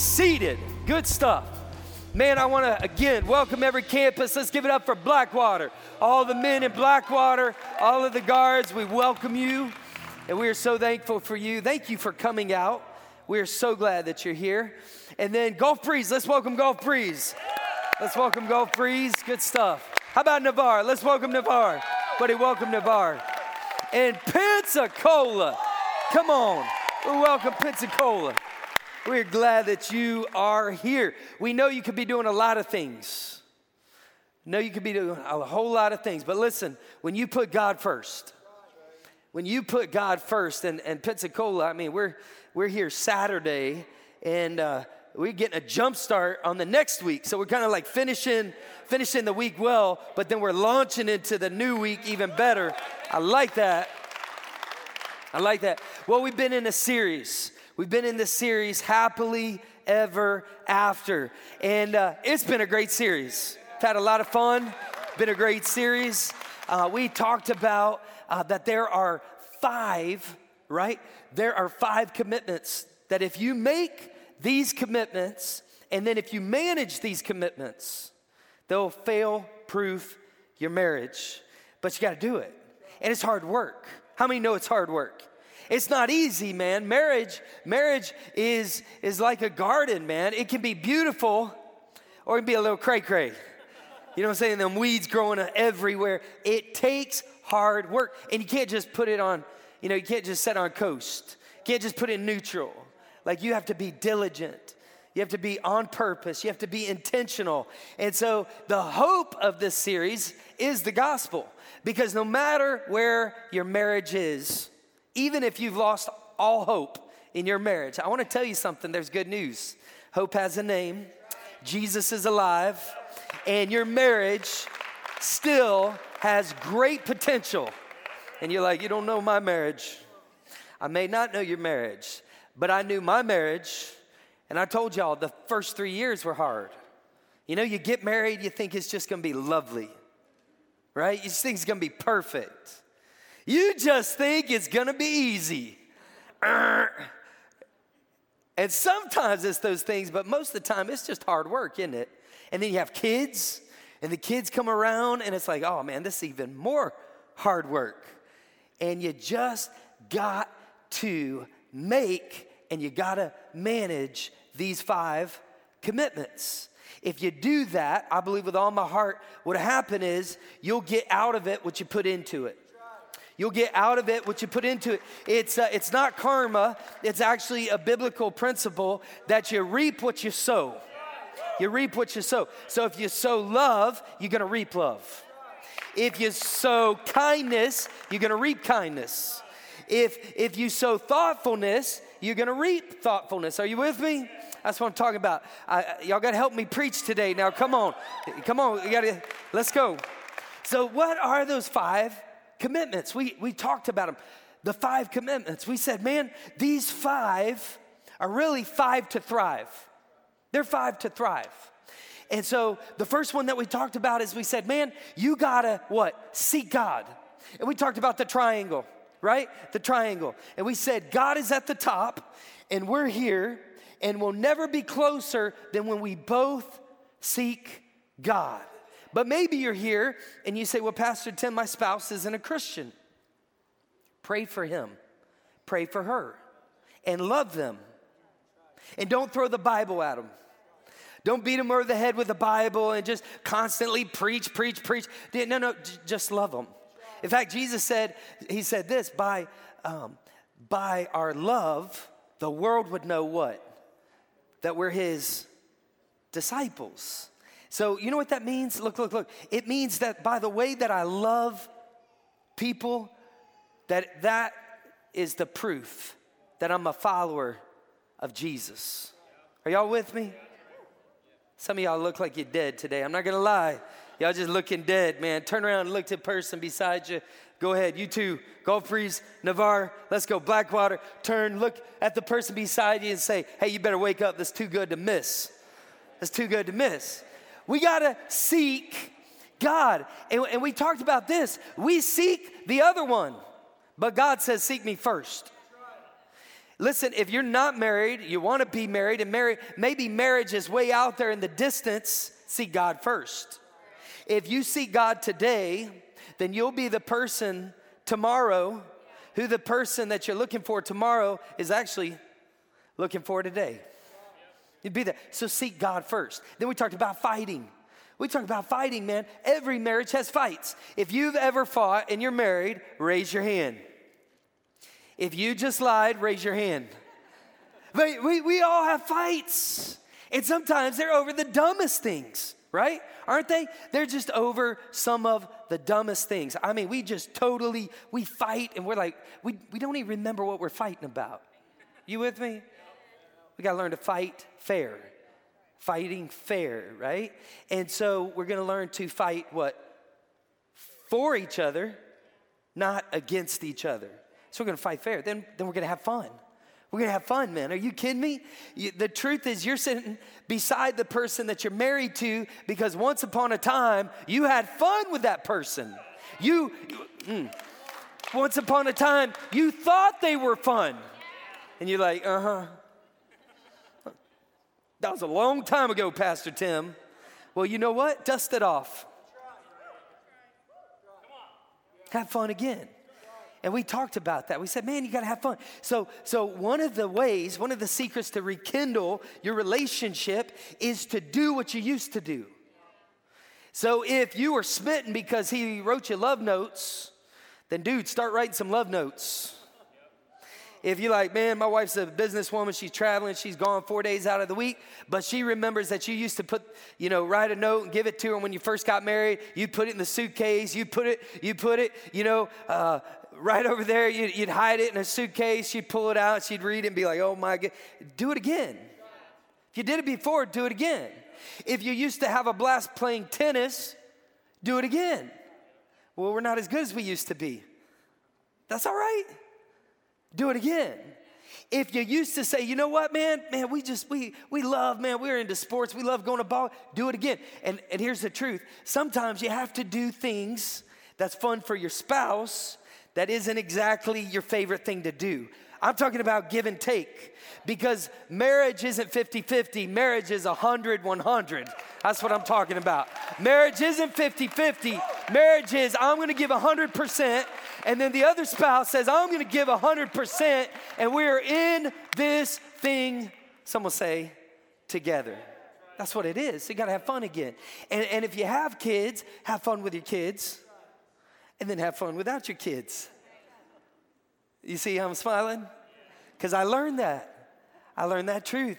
seated. Good stuff. Man, I want to again welcome every campus. Let's give it up for Blackwater. All the men in Blackwater, all of the guards, we welcome you. And we are so thankful for you. Thank you for coming out. We are so glad that you're here. And then Gulf Breeze, let's welcome Gulf Breeze. Let's welcome Gulf Breeze. Good stuff. How about Navarre? Let's welcome Navarre. Buddy, welcome Navarre. And Pensacola. Come on. We welcome Pensacola. We're glad that you are here. We know you could be doing a lot of things. know you could be doing a whole lot of things, but listen, when you put God first, when you put God first, and, and Pensacola, I mean, we're, we're here Saturday, and uh, we're getting a jump start on the next week. So we're kind of like finishing, finishing the week well, but then we're launching into the new week even better. I like that. I like that. Well, we've been in a series We've been in this series, Happily Ever After. And uh, it's been a great series. I've had a lot of fun, been a great series. Uh, we talked about uh, that there are five, right? There are five commitments that if you make these commitments, and then if you manage these commitments, they'll fail proof your marriage. But you got to do it. And it's hard work. How many know it's hard work? It's not easy, man. Marriage, marriage is, is like a garden, man. It can be beautiful or it can be a little cray cray. You know what I'm saying? Them weeds growing everywhere. It takes hard work. And you can't just put it on, you know, you can't just set on coast. You can't just put it neutral. Like you have to be diligent. You have to be on purpose. You have to be intentional. And so the hope of this series is the gospel. Because no matter where your marriage is, even if you've lost all hope in your marriage, I want to tell you something. There's good news. Hope has a name, Jesus is alive, and your marriage still has great potential. And you're like, you don't know my marriage. I may not know your marriage, but I knew my marriage. And I told y'all the first three years were hard. You know, you get married, you think it's just gonna be lovely, right? You think it's gonna be perfect. You just think it's gonna be easy. Uh. And sometimes it's those things, but most of the time it's just hard work, isn't it? And then you have kids, and the kids come around, and it's like, oh man, this is even more hard work. And you just got to make and you gotta manage these five commitments. If you do that, I believe with all my heart, what'll happen is you'll get out of it what you put into it. You'll get out of it what you put into it. It's, uh, it's not karma, it's actually a biblical principle that you reap what you sow. You reap what you sow. So if you sow love, you're gonna reap love. If you sow kindness, you're gonna reap kindness. If, if you sow thoughtfulness, you're gonna reap thoughtfulness. Are you with me? That's what I'm talking about. I, y'all gotta help me preach today. Now, come on. Come on. You gotta, let's go. So, what are those five commitments. We, we talked about them. The five commitments. We said, man, these five are really five to thrive. They're five to thrive. And so the first one that we talked about is we said, man, you gotta what? Seek God. And we talked about the triangle, right? The triangle. And we said, God is at the top, and we're here, and we'll never be closer than when we both seek God. But maybe you're here and you say, Well, Pastor Tim, my spouse isn't a Christian. Pray for him, pray for her, and love them. And don't throw the Bible at them. Don't beat them over the head with the Bible and just constantly preach, preach, preach. No, no, just love them. In fact, Jesus said, He said this by, um, by our love, the world would know what? That we're His disciples. So, you know what that means? Look, look, look. It means that by the way that I love people, that that is the proof that I'm a follower of Jesus. Are y'all with me? Some of y'all look like you're dead today. I'm not gonna lie. Y'all just looking dead, man. Turn around and look to the person beside you. Go ahead, you two, Gulf Breeze, Navarre, let's go, Blackwater. Turn, look at the person beside you and say, hey, you better wake up. That's too good to miss. That's too good to miss. We got to seek God. And, and we talked about this. We seek the other one, but God says, Seek me first. Listen, if you're not married, you want to be married, and marry, maybe marriage is way out there in the distance, seek God first. If you seek God today, then you'll be the person tomorrow who the person that you're looking for tomorrow is actually looking for today. You'd be there. So seek God first. Then we talked about fighting. We talked about fighting, man. Every marriage has fights. If you've ever fought and you're married, raise your hand. If you just lied, raise your hand. But we, we all have fights. And sometimes they're over the dumbest things, right? Aren't they? They're just over some of the dumbest things. I mean, we just totally, we fight and we're like, we, we don't even remember what we're fighting about. You with me? We got to learn to fight fair. Fighting fair, right? And so we're going to learn to fight what? For each other, not against each other. So we're going to fight fair. Then, then we're going to have fun. We're gonna have fun, man. Are you kidding me? You, the truth is, you're sitting beside the person that you're married to because once upon a time you had fun with that person. You, mm, once upon a time, you thought they were fun. And you're like, uh huh. That was a long time ago, Pastor Tim. Well, you know what? Dust it off. Have fun again. And we talked about that. We said, man, you got to have fun. So, so one of the ways, one of the secrets to rekindle your relationship is to do what you used to do. So if you were smitten because he wrote you love notes, then dude, start writing some love notes. If you're like, man, my wife's a businesswoman, she's traveling, she's gone four days out of the week, but she remembers that you used to put, you know, write a note and give it to her when you first got married. You put it in the suitcase, you put it, you put it, you know, uh, right over there. You'd, you'd, hide it in a suitcase. You'd pull it out. She'd read it and be like, oh my God. Do it again. If you did it before, do it again. If you used to have a blast playing tennis, do it again. Well, we're not as good as we used to be. That's all right. Do it again. If you used to say, you know what, man, man, we just we we love, man, we're into sports, we love going to ball, do it again. And and here's the truth. Sometimes you have to do things that's fun for your spouse that isn't exactly your favorite thing to do. I'm talking about give and take because marriage isn't 50 50, marriage is 100 100. That's what I'm talking about. Marriage isn't 50 50, marriage is I'm gonna give 100%, and then the other spouse says, I'm gonna give 100%, and we're in this thing, someone say, together. That's what it is. You gotta have fun again. And, and if you have kids, have fun with your kids and then have fun without your kids. You see I'm smiling? Because I learned that. I learned that truth.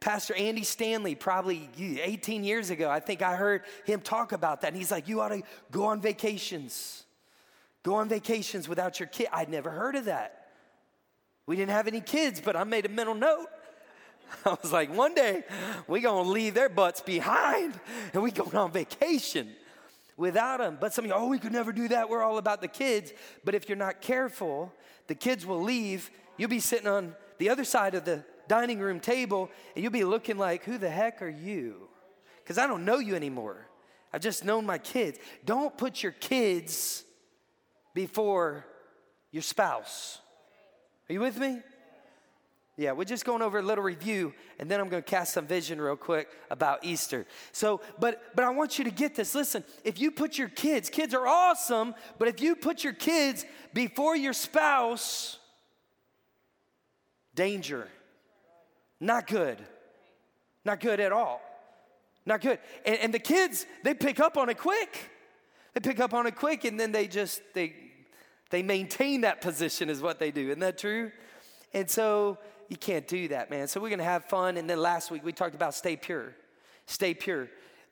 Pastor Andy Stanley, probably 18 years ago, I think I heard him talk about that. And he's like, You ought to go on vacations. Go on vacations without your kid. I'd never heard of that. We didn't have any kids, but I made a mental note. I was like, one day we're gonna leave their butts behind and we going on vacation without them. But some of you, oh, we could never do that. We're all about the kids. But if you're not careful, the kids will leave. You'll be sitting on the other side of the dining room table and you'll be looking like, who the heck are you? Because I don't know you anymore. I've just known my kids. Don't put your kids before your spouse. Are you with me? Yeah, we're just going over a little review, and then I'm going to cast some vision real quick about Easter. So, but but I want you to get this. Listen, if you put your kids, kids are awesome, but if you put your kids before your spouse, danger. Not good. Not good at all. Not good. And, and the kids, they pick up on it quick. They pick up on it quick, and then they just they they maintain that position, is what they do. Isn't that true? And so you can't do that, man. So we're going to have fun. And then last week we talked about stay pure. Stay pure.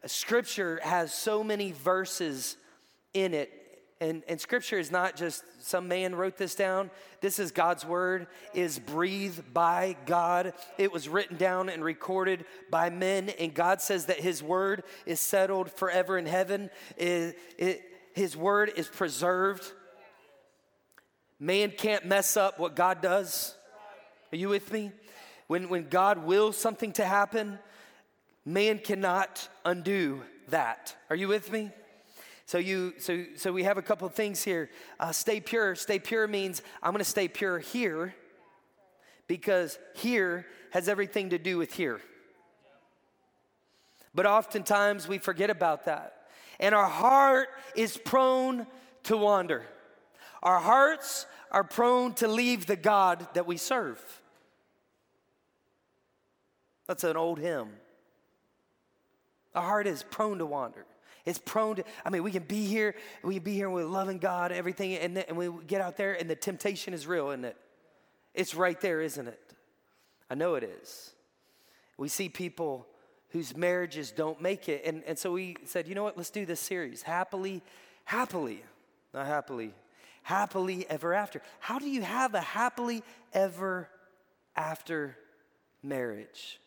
Scripture has so many verses in it. And, and scripture is not just some man wrote this down. This is God's word, is breathed by God. It was written down and recorded by men. And God says that his word is settled forever in heaven. It, it, his word is preserved. Man can't mess up what God does. Are you with me? When, when God wills something to happen, man cannot undo that. Are you with me? So you so so we have a couple of things here. Uh, stay pure. Stay pure means I'm going to stay pure here because here has everything to do with here. But oftentimes we forget about that. And our heart is prone to wander. Our hearts are prone to leave the God that we serve. That's an old hymn. Our heart is prone to wander. It's prone to, I mean, we can be here, we can be here we're loving God, everything, and, and we get out there and the temptation is real, isn't it? It's right there, isn't it? I know it is. We see people whose marriages don't make it. And, and so we said, you know what, let's do this series. Happily, happily, not happily, happily ever after. How do you have a happily ever after marriage?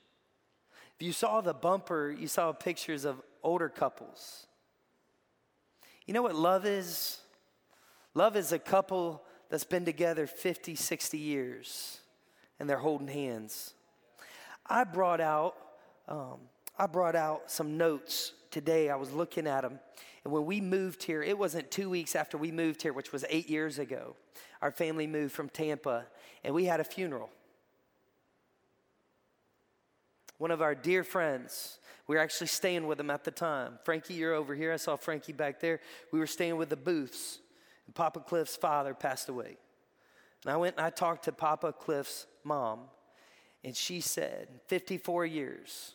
If you saw the bumper, you saw pictures of older couples. You know what love is? Love is a couple that's been together 50, 60 years and they're holding hands. I brought out, um, I brought out some notes today. I was looking at them. And when we moved here, it wasn't two weeks after we moved here, which was eight years ago. Our family moved from Tampa and we had a funeral. One of our dear friends, we were actually staying with them at the time. Frankie, you're over here. I saw Frankie back there. We were staying with the Booths. And Papa Cliff's father passed away. And I went and I talked to Papa Cliff's mom, and she said, 54 years,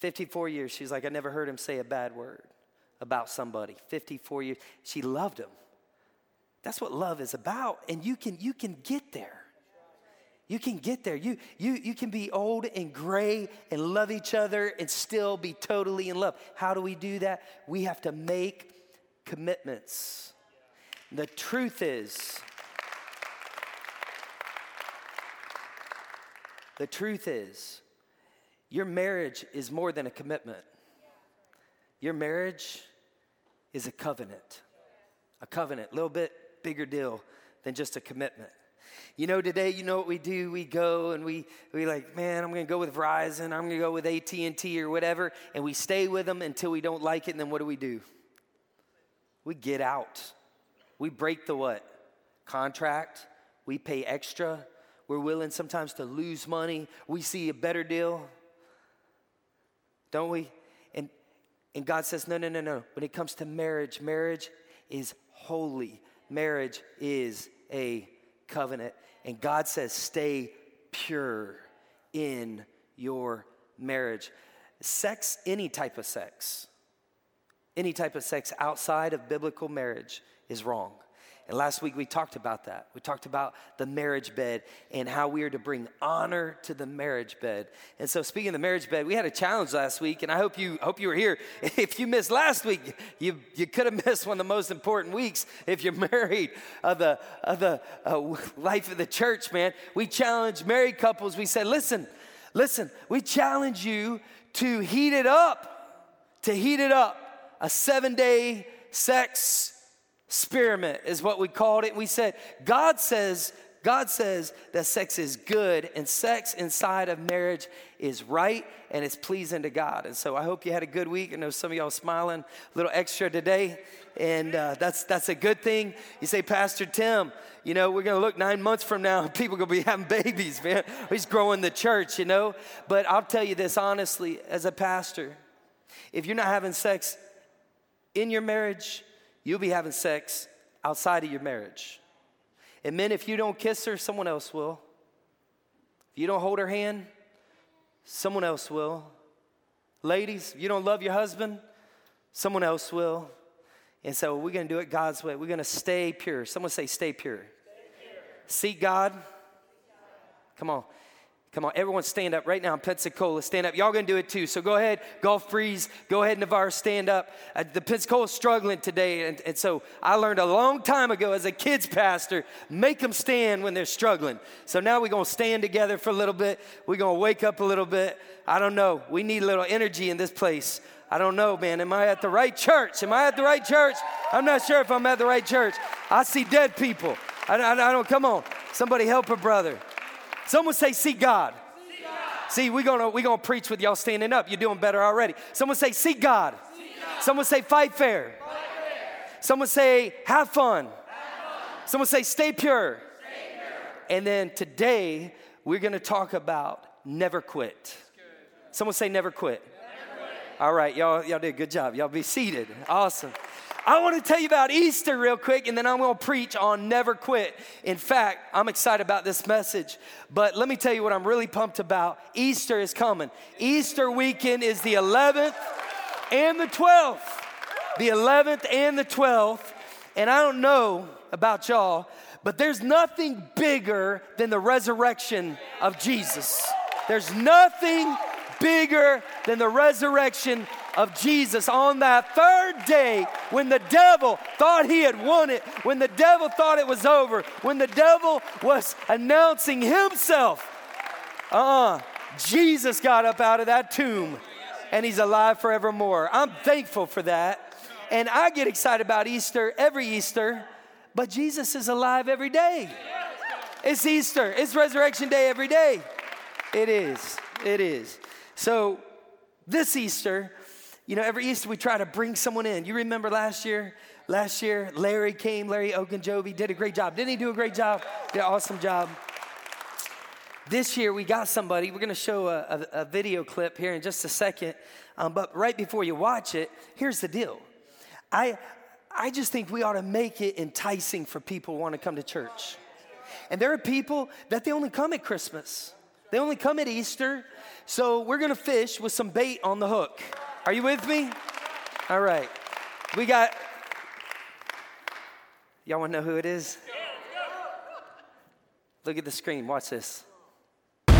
54 years, she's like, I never heard him say a bad word about somebody. 54 years. She loved him. That's what love is about. And you can, you can get there. You can get there. You, you, you can be old and gray and love each other and still be totally in love. How do we do that? We have to make commitments. The truth is, the truth is, your marriage is more than a commitment. Your marriage is a covenant. A covenant, a little bit bigger deal than just a commitment. You know, today, you know what we do? We go and we we like, man, I'm gonna go with Verizon, I'm gonna go with AT&T or whatever, and we stay with them until we don't like it, and then what do we do? We get out. We break the what? Contract. We pay extra. We're willing sometimes to lose money. We see a better deal. Don't we? And and God says, no, no, no, no. When it comes to marriage, marriage is holy. Marriage is a covenant. And God says, stay pure in your marriage. Sex, any type of sex, any type of sex outside of biblical marriage is wrong. And last week we talked about that. We talked about the marriage bed and how we are to bring honor to the marriage bed. And so speaking of the marriage bed, we had a challenge last week, and I hope you hope you were here. If you missed last week, you you could have missed one of the most important weeks if you're married of the of the uh, life of the church, man. We challenged married couples. We said, listen, listen, we challenge you to heat it up, to heat it up. A seven day sex experiment is what we called it. We said, God says, God says that sex is good and sex inside of marriage is right and it's pleasing to God. And so I hope you had a good week. I know some of y'all smiling a little extra today, and uh, that's that's a good thing. You say, Pastor Tim, you know we're gonna look nine months from now, people gonna be having babies, man. He's growing the church, you know. But I'll tell you this honestly, as a pastor, if you're not having sex in your marriage, you'll be having sex outside of your marriage. And men, if you don't kiss her, someone else will. If you don't hold her hand, someone else will. Ladies, if you don't love your husband, someone else will. And so we're going to do it God's way. We're going to stay pure. Someone say, stay pure. Stay pure. Seek God. Come on. Come on, everyone stand up right now in Pensacola. Stand up. Y'all gonna do it too. So go ahead, Gulf Breeze. Go ahead, Navarre, stand up. Uh, the Pensacola's struggling today. And, and so I learned a long time ago as a kids pastor, make them stand when they're struggling. So now we're gonna stand together for a little bit. We're gonna wake up a little bit. I don't know. We need a little energy in this place. I don't know, man. Am I at the right church? Am I at the right church? I'm not sure if I'm at the right church. I see dead people. I, I, I don't, come on. Somebody help a brother. Someone say, see God. See, God. see we're gonna we're gonna preach with y'all standing up. You're doing better already. Someone say, see God. See God. Someone say, fight fair. fight fair. Someone say, have fun. have fun. Someone say, stay pure. stay pure. And then today, we're to talk about never quit. Someone say never quit. never quit. All right, y'all, y'all did a good job. Y'all be seated. Awesome. I want to tell you about Easter real quick, and then I'm going to preach on never quit. In fact, I'm excited about this message, but let me tell you what I'm really pumped about. Easter is coming. Easter weekend is the 11th and the 12th. The 11th and the 12th. And I don't know about y'all, but there's nothing bigger than the resurrection of Jesus. There's nothing bigger than the resurrection of Jesus on that third day when the devil thought he had won it, when the devil thought it was over, when the devil was announcing himself. Uh uh Jesus got up out of that tomb and he's alive forevermore. I'm thankful for that. And I get excited about Easter every Easter, but Jesus is alive every day. It's Easter, it's Resurrection Day every day. It is, it is. So, this Easter, you know, every Easter we try to bring someone in. You remember last year? Last year, Larry came, Larry Ogunjobi did a great job. Didn't he do a great job? Did an awesome job. This year we got somebody. We're going to show a, a, a, video clip here in just a second. Um, but right before you watch it, here's the deal. I, I just think we ought to make it enticing for people who want to come to church. And there are people that they only come at Christmas. They only come at Easter. So we're to fish with some bait on the hook. Are you with me? All right. We got, y'all want to know who it is? Look at the screen. Watch this. You were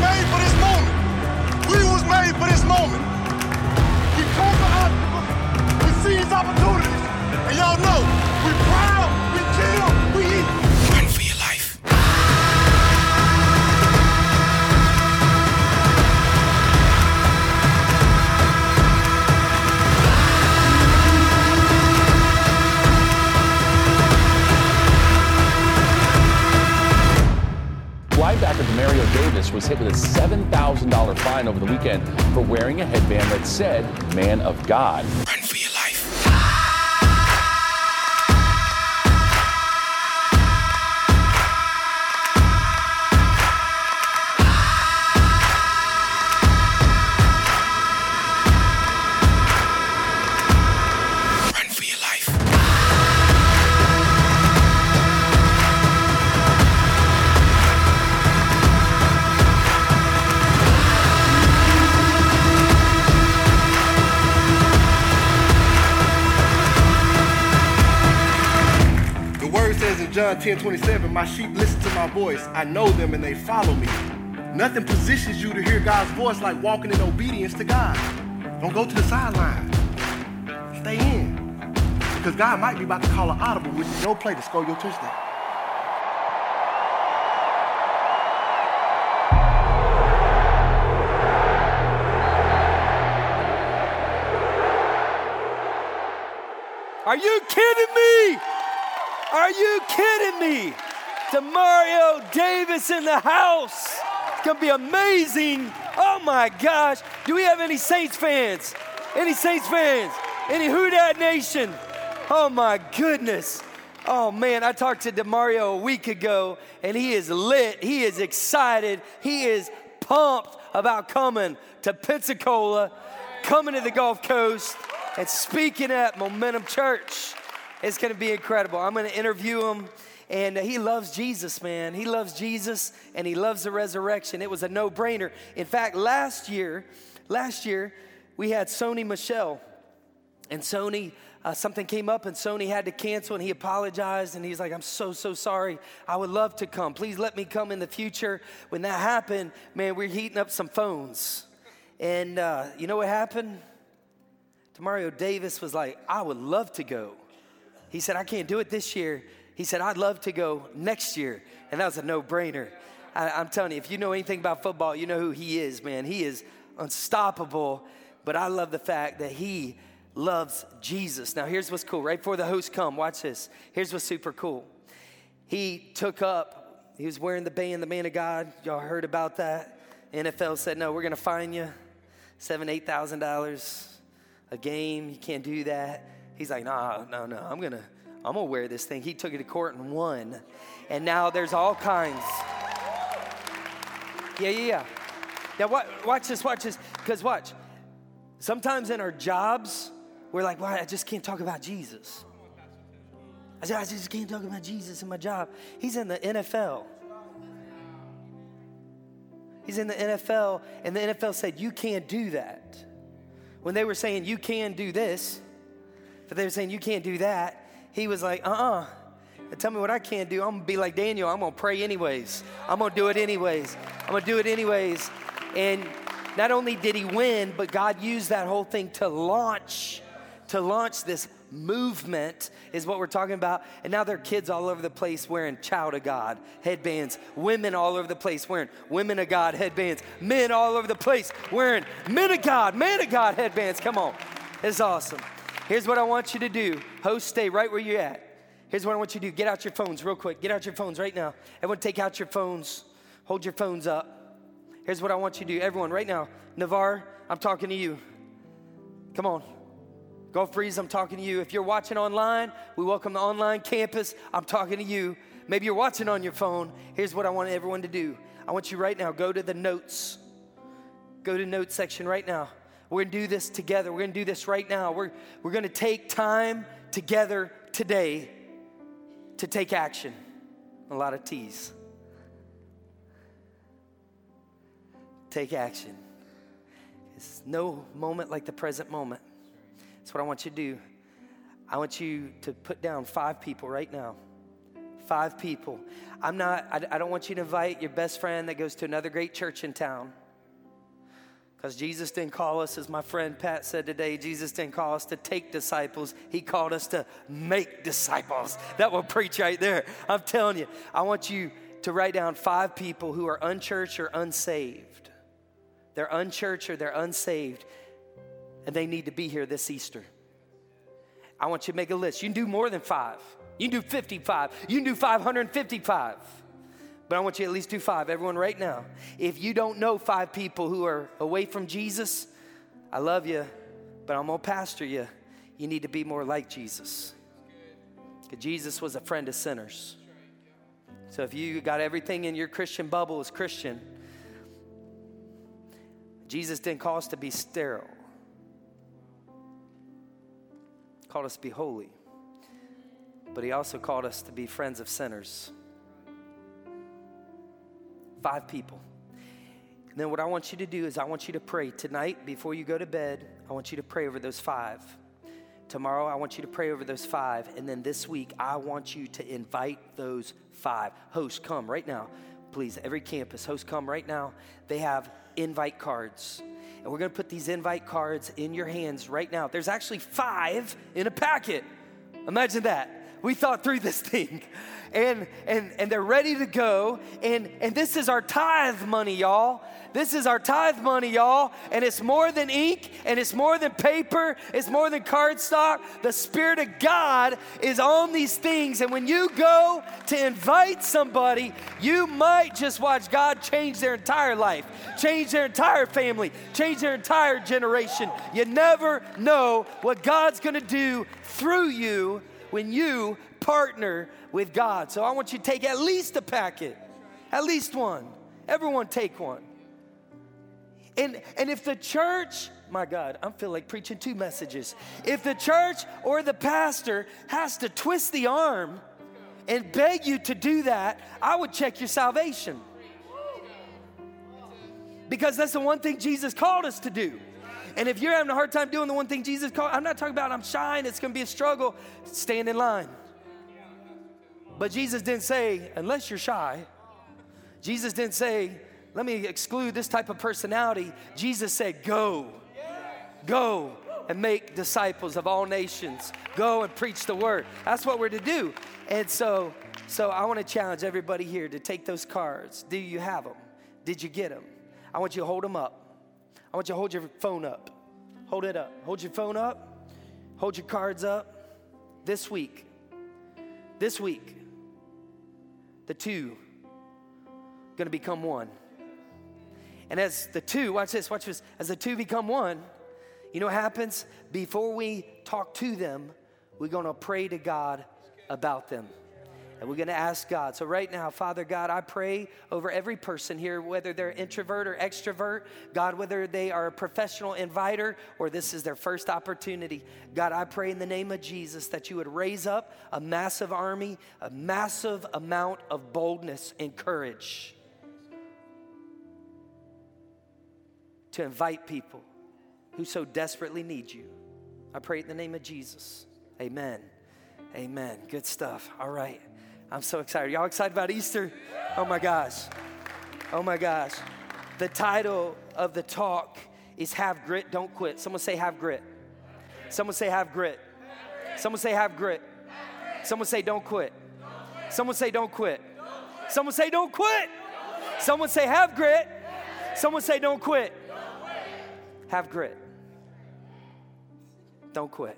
made for this moment. We was made for this moment. We conquer obstacles. We seize opportunities. Was hit with a $7,000 fine over the weekend for wearing a headband that said Man of God. John 10 27, my sheep listen to my voice. I know them and they follow me. Nothing positions you to hear God's voice like walking in obedience to God. Don't go to the sideline. Stay in. Because God might be about to call an audible with no play to score your touchdown. Are you kidding me? Are you kidding me? Demario Davis in the house. It's gonna be amazing. Oh my gosh. Do we have any Saints fans? Any Saints fans? Any Who Dat Nation? Oh my goodness. Oh man, I talked to Demario a week ago and he is lit. He is excited. He is pumped about coming to Pensacola, coming to the Gulf Coast, and speaking at Momentum Church. It's going to be incredible. I'm going to interview him. And he loves Jesus, man. He loves Jesus and he loves the resurrection. It was a no brainer. In fact, last year, last year, we had Sony Michel. And Sony, uh, something came up and Sony had to cancel and he apologized and he's like, I'm so, so sorry. I would love to come. Please let me come in the future. When that happened, man, we're heating up some phones. And uh, you know what happened? Demario Davis was like, I would love to go. He said, I can't do it this year. He said, I'd love to go next year. And that was a no brainer. I'm telling you, if you know anything about football, you know who he is, man. He is unstoppable. But I love the fact that he loves Jesus. Now, here's what's cool. Right before the host come, watch this. Here's what's super cool. He took up, he was wearing the band, the man of God. Y'all heard about that? NFL said, no, we're going to fine you seven, eight thousand dollars a game. You can't do that. He's like, no, no, no. I'm gonna, I'm gonna wear this thing. He took it to court and won. And now there's all kinds. Yeah, yeah, yeah. Now, watch this, watch this. Because, watch, sometimes in our jobs, we're like, well, I just can't talk about Jesus. I said, I just can't talk about Jesus in my job. He's in the NFL. He's in the NFL, and the NFL said, You can't do that. When they were saying, You can do this, but they were saying, You can't do that, he was like, Uh uh-uh. uh Tell me what I can't do. I'm gonna be like Daniel. I'm gonna pray anyways. I'm gonna do it anyways. I'm gonna do it anyways. And not only did he win, but God used that whole thing to launch, to launch this movement is what we're talking about. And now there are kids all over the place wearing child of God headbands, women all over the place wearing women of God headbands, men all over the place wearing men of God, man of God headbands. Come on, it's awesome. Here's what I want you to do. Host, stay right where you're at. Here's what I want you to do. Get out your phones real quick. Get out your phones right now. Everyone, take out your phones. Hold your phones up. Here's what I want you to do. Everyone, right now. Navarre, I'm talking to you. Come on. Gulf Breeze, I'm talking to you. If you're watching online, we welcome the online campus. I'm talking to you. Maybe you're watching on your phone. Here's what I want everyone to do. I want you right now, go to the notes. Go to notes section right now. We're gonna do this together. We're gonna do this right now. We're, we're gonna take time together today to take action. A lot of T's. Take action. It's no moment like the present moment. That's what I want you to do. I want you to put down five people right now. Five people. I'm not, I, I don't want you to invite your best friend that goes to another great church in town. Because Jesus didn't call us, as my friend Pat said today, Jesus didn't call us to take disciples. He called us to make disciples. That will preach right there. I'm telling you, I want you to write down five people who are unchurched or unsaved. They're unchurched or they're unsaved, and they need to be here this Easter. I want you to make a list. You can do more than five. You can do 55. You can do 555 but I want you to at least do five. Everyone, right now. If you don't know five people who are away from Jesus, I love you, but I'm gonna pastor you. You need to be more like Jesus. Because Jesus was a friend of sinners. So if you got everything in your Christian bubble as Christian, Jesus didn't call us to be sterile. Called us to be holy. But he also called us to be friends of sinners. Five people. And then what I want you to do is I want you to pray tonight before you go to bed. I want you to pray over those five. Tomorrow, I want you to pray over those five. And then this week, I want you to invite those five. Host, come right now. Please, every campus, host, come right now. They have invite cards. And we're going to put these invite cards in your hands right now. There's actually five in a packet. Imagine that. We thought through this thing and, and, and they're ready to go. And, and this is our tithe money, y'all. This is our tithe money, y'all. And it's more than ink and it's more than paper, it's more than cardstock. The Spirit of God is on these things. And when you go to invite somebody, you might just watch God change their entire life, change their entire family, change their entire generation. You never know what God's gonna do through you when you partner with God. So I want you to take at least a packet, at least one. Everyone take one. And, and if the church, my God, I'm feeling like preaching two messages. If the church or the pastor has to twist the arm and beg you to do that, I would check your salvation. Because that's the one thing Jesus called us to do. And if you're having a hard time doing the one thing Jesus called, I'm not talking about I'm shy and it's gonna be a struggle, stand in line. But Jesus didn't say, unless you're shy. Jesus didn't say, let me exclude this type of personality. Jesus said, go. Go and make disciples of all nations. Go and preach the word. That's what we're to do. And so, so I want to challenge everybody here to take those cards. Do you have them? Did you get them? I want you to hold them up. I want you to hold your phone up. Hold it up. Hold your phone up. Hold your cards up. This week, this week, the two going to become one. And as the two, watch this, watch this, as the two become one, you know what happens? Before we talk to them, we're going to pray to God about them. And we're going to ask God. So, right now, Father God, I pray over every person here, whether they're introvert or extrovert, God, whether they are a professional inviter or this is their first opportunity. God, I pray in the name of Jesus that you would raise up a massive army, a massive amount of boldness and courage to invite people who so desperately need you. I pray in the name of Jesus. Amen. Amen. Good stuff. All right. I'm so excited. Y'all excited about Easter? Oh my gosh. Oh my gosh. The title of the talk is Have Grit, Don't Quit. Someone say, Have Grit. Someone say, Have Grit. Someone say, Have Grit. Someone say, Don't quit. Someone say, Don't quit. Someone say, Don't quit. Someone say, Have grit. Someone say, Don't quit. Have grit. Don't quit.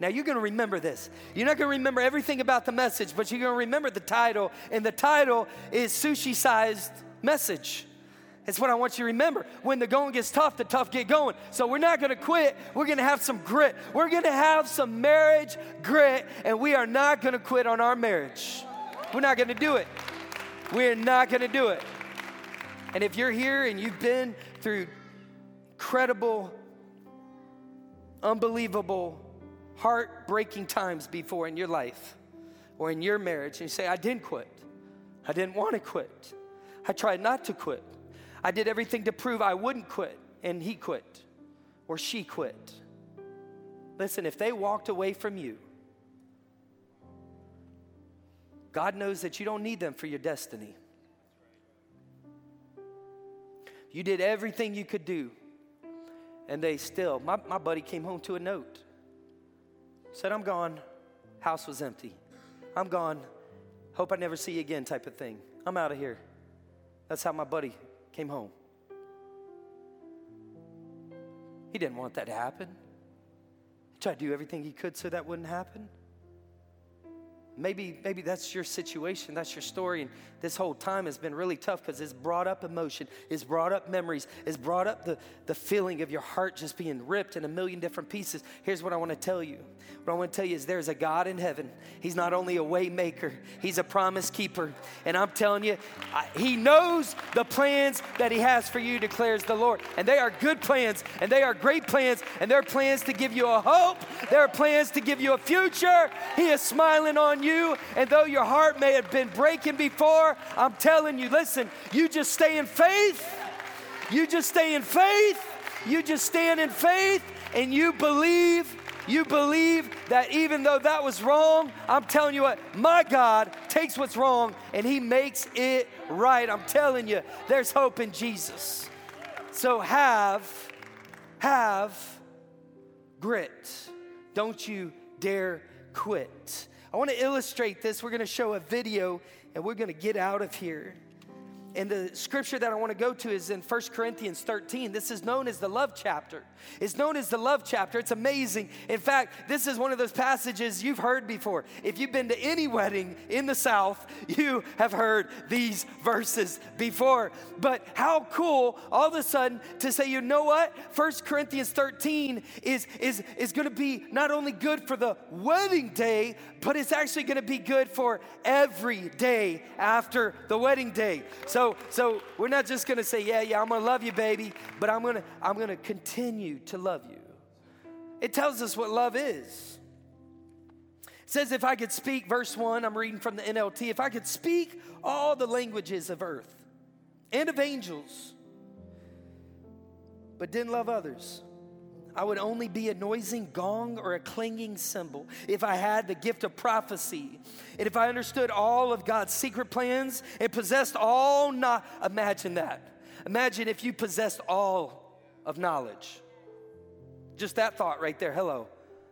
Now you're going to remember this. You're not going to remember everything about the message, but you're going to remember the title, and the title is Sushi Sized Message. It's what I want you to remember. When the going gets tough, the tough get going. So we're not going to quit. We're going to have some grit. We're going to have some marriage grit, and we are not going to quit on our marriage. We're not going to do it. We're not going to do it. And if you're here and you've been through incredible, unbelievable heartbreaking times before in your life or in your marriage, and you say, I didn't quit. I didn't want to quit. I tried not to quit. I did everything to prove I wouldn't quit, and he quit or she quit. Listen, if they walked away from you, God knows that you don't need them for your destiny. You did everything you could do, and they still, my, my buddy came home to a note said, I'm gone. House was empty. I'm gone. Hope I never see you again, type of thing. I'm out of here. That's how my buddy came home. He didn't want that to happen. He tried to do everything he could so that wouldn't happen. Maybe, maybe that's your situation, that's your story, and this whole time has been really tough because it's brought up emotion, it's brought up memories, it's brought up the, the feeling of your heart just being ripped in a million different pieces. Here's what I want to tell you. What I want to tell you is there's a God in heaven. He's not only a waymaker He's a promise keeper. And I'm telling you, I, He knows the plans that He has for you, declares the Lord. And they are good plans, and they are great plans, and they're plans to give you a hope, there are plans to give you a future. He is smiling on you you. And though your heart may have been breaking before, I'm telling you, listen, you just stay in faith. You just stay in faith. You just stand in faith and you believe you believe that even though that was wrong, I'm telling you what, my God takes what's wrong and He makes it right. I'm telling you, there's hope in Jesus. So have, have grit. Don't you dare quit. I want to illustrate this. We're going to show a video and we're going to get out of here. And the scripture that I want to go to is in 1 Corinthians 13. This is known as the love chapter. It's known as the love chapter. It's amazing. In fact, this is one of those passages you've heard before. If you've been to any wedding in the South, you have heard these verses before. But how cool all of a sudden to say, you know what? 1 Corinthians 13 is, is, is going to be not only good for the wedding day, but it's actually going to be good for every day after the wedding day. So, so we're not just to say, yeah, yeah, I'm to love you, baby, but I'm to, I'm to continue to love you. It tells us what love is. It says, if I could speak, verse 1, I'm reading from the NLT, if I could speak all the languages of earth and of angels, but didn't love others, I would only be a noising gong or a clanging cymbal if I had the gift of prophecy and if I understood all of God's secret plans and possessed all not imagine that. Imagine if you possessed all of knowledge. Just that thought right there. Hello.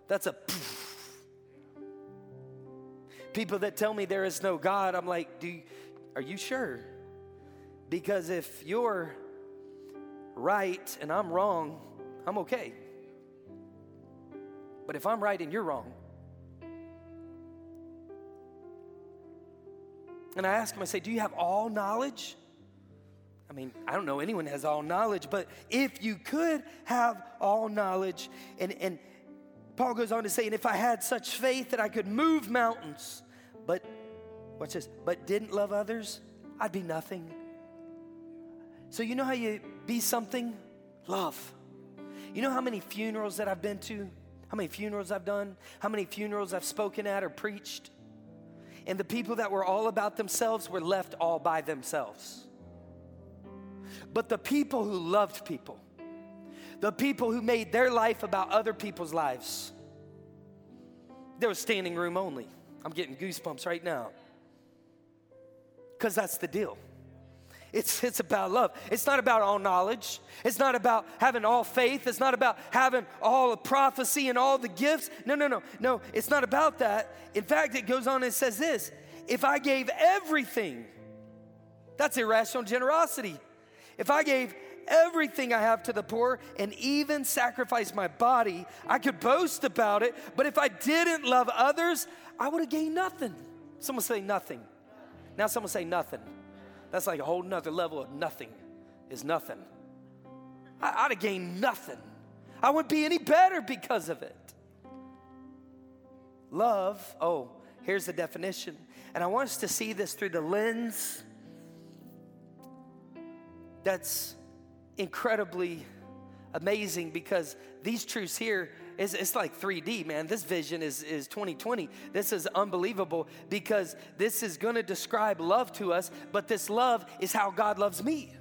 That's a poof. People that tell me there is no God, I'm like, do are you sure? Because if you're right and I'm wrong, I'm okay. But if I'm right and you're wrong, and I ask him, I say, Do you have all knowledge? I mean, I don't know anyone has all knowledge, but if you could have all knowledge and, and Paul goes on to say, and if I had such faith that I could move mountains, but, watch this, but didn't love others, I'd be nothing. So, you know how you be something? Love. You know how many funerals that I've been to? How many funerals I've done? How many funerals I've spoken at or preached? And the people that were all about themselves were left all by themselves. But the people who loved people, the people who made their life about other people's lives, there was standing room only. I'm getting goosebumps right now. Because that's the deal. It's, it's about love. It's not about all knowledge. It's not about having all faith. It's not about having all the prophecy and all the gifts. No, no, no. No, it's not about that. In fact, it goes on and says this if I gave everything, that's irrational generosity. If I gave everything I have to the poor and even sacrifice my body, I could boast about it. But if I didn't love others, I would have gained nothing. Someone say nothing. Now, someone say nothing. That's like a whole nother level of nothing is nothing. I, would have gained nothing. I wouldn't be any better because of it. Love, oh, here's the definition. And I want us to see this through the lens that's incredibly amazing because these truths here is it's like 3D, man. This vision is, is 2020. This is unbelievable because this is gonna describe love to us, but this love is how God loves me.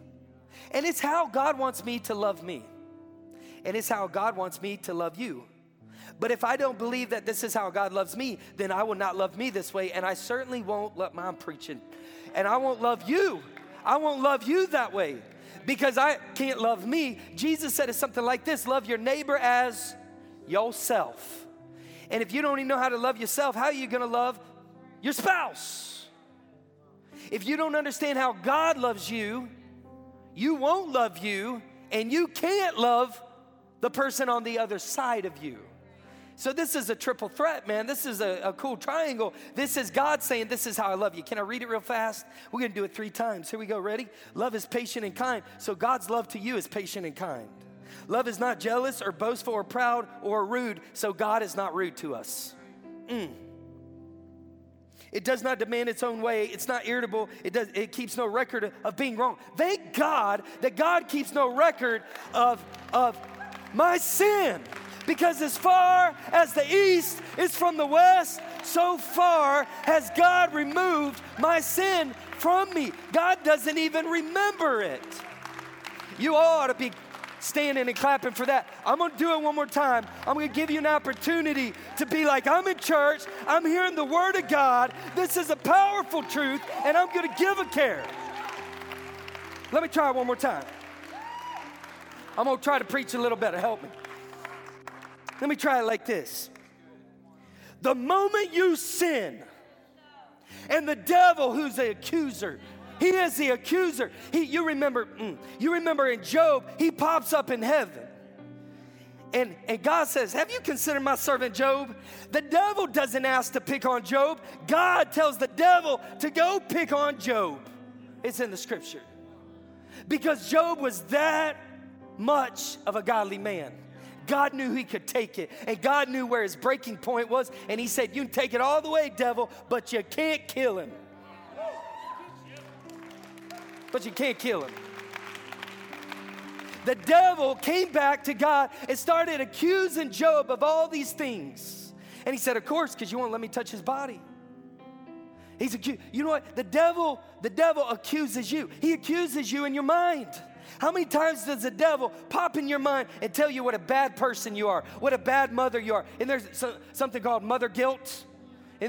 And it's how God wants me to love me. And it's how God wants me to love you. But if I don't believe that this is how God loves me, then I will not love me this way. And I certainly won't let my preaching. And I won't love you. I won't love you that way because I can't love me. Jesus said it's something like this love your neighbor as yourself. And if you don't even know how to love yourself, how are you gonna love your spouse? If you don't understand how God loves you, you won't love you, and you can't love the person on the other side of you. So, this is a triple threat, man. This is a, a, cool triangle. This is God saying, This is how I love you. Can I read it real fast? We're gonna do it three times. Here we go. Ready? Love is patient and kind. So, God's love to you is patient and kind. Love is not jealous or boastful or proud or rude. So, God is not rude to us. Mm. It does not demand its own way. It's not irritable. It does. It keeps no record of being wrong. Thank God that God keeps no record of of my sin. Because as far as the east is from the west, so far has God removed my sin from me. God doesn't even remember it. You ought to be standing and clapping for that. I'm gonna do it one more time. I'm gonna give you an opportunity to be like, I'm in church, I'm hearing the word of God. This is a powerful truth, and I'm gonna give a care. Let me try it one more time. I'm gonna try to preach a little better. Help me. Let me try it like this. The moment you sin, and the devil, who's the accuser, he is the accuser. He, you remember, mm, you remember in Job, he pops up in heaven. And, and God says, Have you considered my servant Job? The devil doesn't ask to pick on Job. God tells the devil to go pick on Job. It's in the scripture. Because Job was that much of a godly man. God knew he could take it, and God knew where his breaking point was, and he said, You can take it all the way, devil, but you can't kill him. But you can't kill him. The devil came back to God and started accusing Job of all these things. And he said, Of course, because you won't let me touch his body. He's accused. You know what? The devil, the devil accuses you. He accuses you in your mind. How many times does the devil pop in your mind and tell you what a bad person you are, what a bad mother you are? And there's something called mother guilt.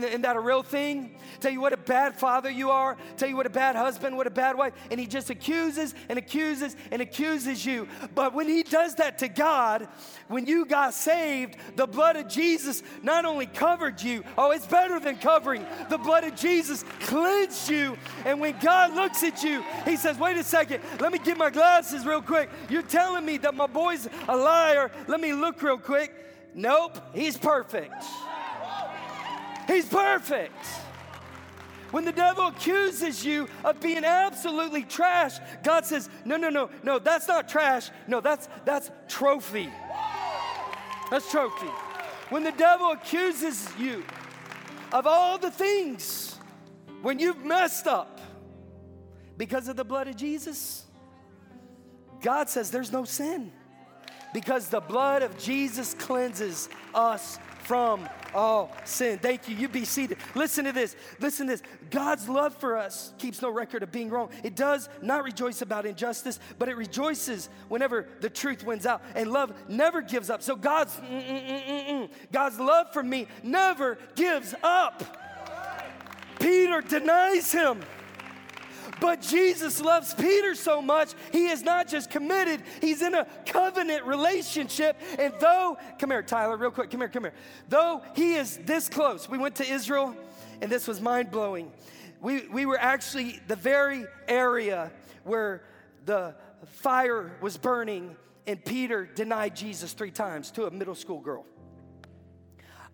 Isn't that a real thing? Tell you what a bad father you are, tell you what a bad husband, what a bad wife, and he just accuses and accuses and accuses you. But when he does that to God, when you got saved, the blood of Jesus not only covered you, oh, it's better than covering. The blood of Jesus cleansed you. And when God looks at you, he says, wait a second, let me get my glasses real quick. You're telling me that my boy's a liar. Let me look real quick. Nope, he's perfect. He's perfect. When the devil accuses you of being absolutely trash, God says, "No, no, no. No, that's not trash. No, that's that's trophy. That's trophy. When the devil accuses you of all the things, when you've messed up because of the blood of Jesus, God says there's no sin because the blood of Jesus cleanses us from all sin. Thank you. You be seated. Listen to this. Listen to this. God's love for us keeps no record of being wrong. It does not rejoice about injustice, but it rejoices whenever the truth wins out. And love never gives up. So God's mm, mm, mm, God's love for me never gives up. Peter denies him. But Jesus loves Peter so much, he is not just committed, he's in a covenant relationship. And though, come here, Tyler, real quick, come here, come here. Though he is this close, we went to Israel, and this was mind blowing. We, we were actually the very area where the fire was burning, and Peter denied Jesus three times to a middle school girl.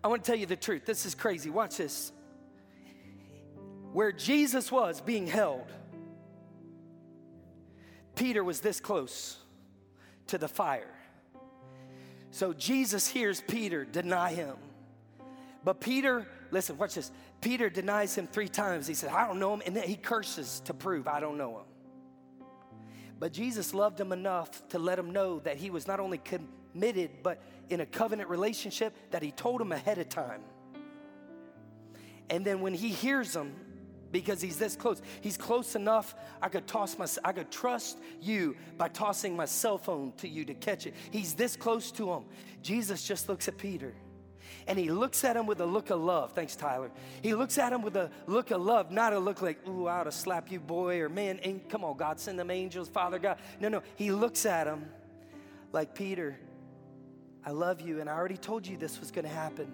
I want to tell you the truth. This is crazy. Watch this. Where Jesus was being held, Peter was this close to the fire. So Jesus hears Peter deny him. But Peter, listen, watch this. Peter denies him three times. He said, I don't know him. And then he curses to prove, I don't know him. But Jesus loved him enough to let him know that he was not only committed, but in a covenant relationship that he told him ahead of time. And then when he hears him, because he's this close. He's close enough. I could toss my, I could trust you by tossing my cell phone to you to catch it. He's this close to him. Jesus just looks at Peter and he looks at him with a look of love. Thanks, Tyler. He looks at him with a look of love, not a look like, ooh, I ought to slap you, boy, or man, and come on, God, send them angels, Father God. No, no. He looks at him like, Peter, I love you, and I already told you this was going to happen.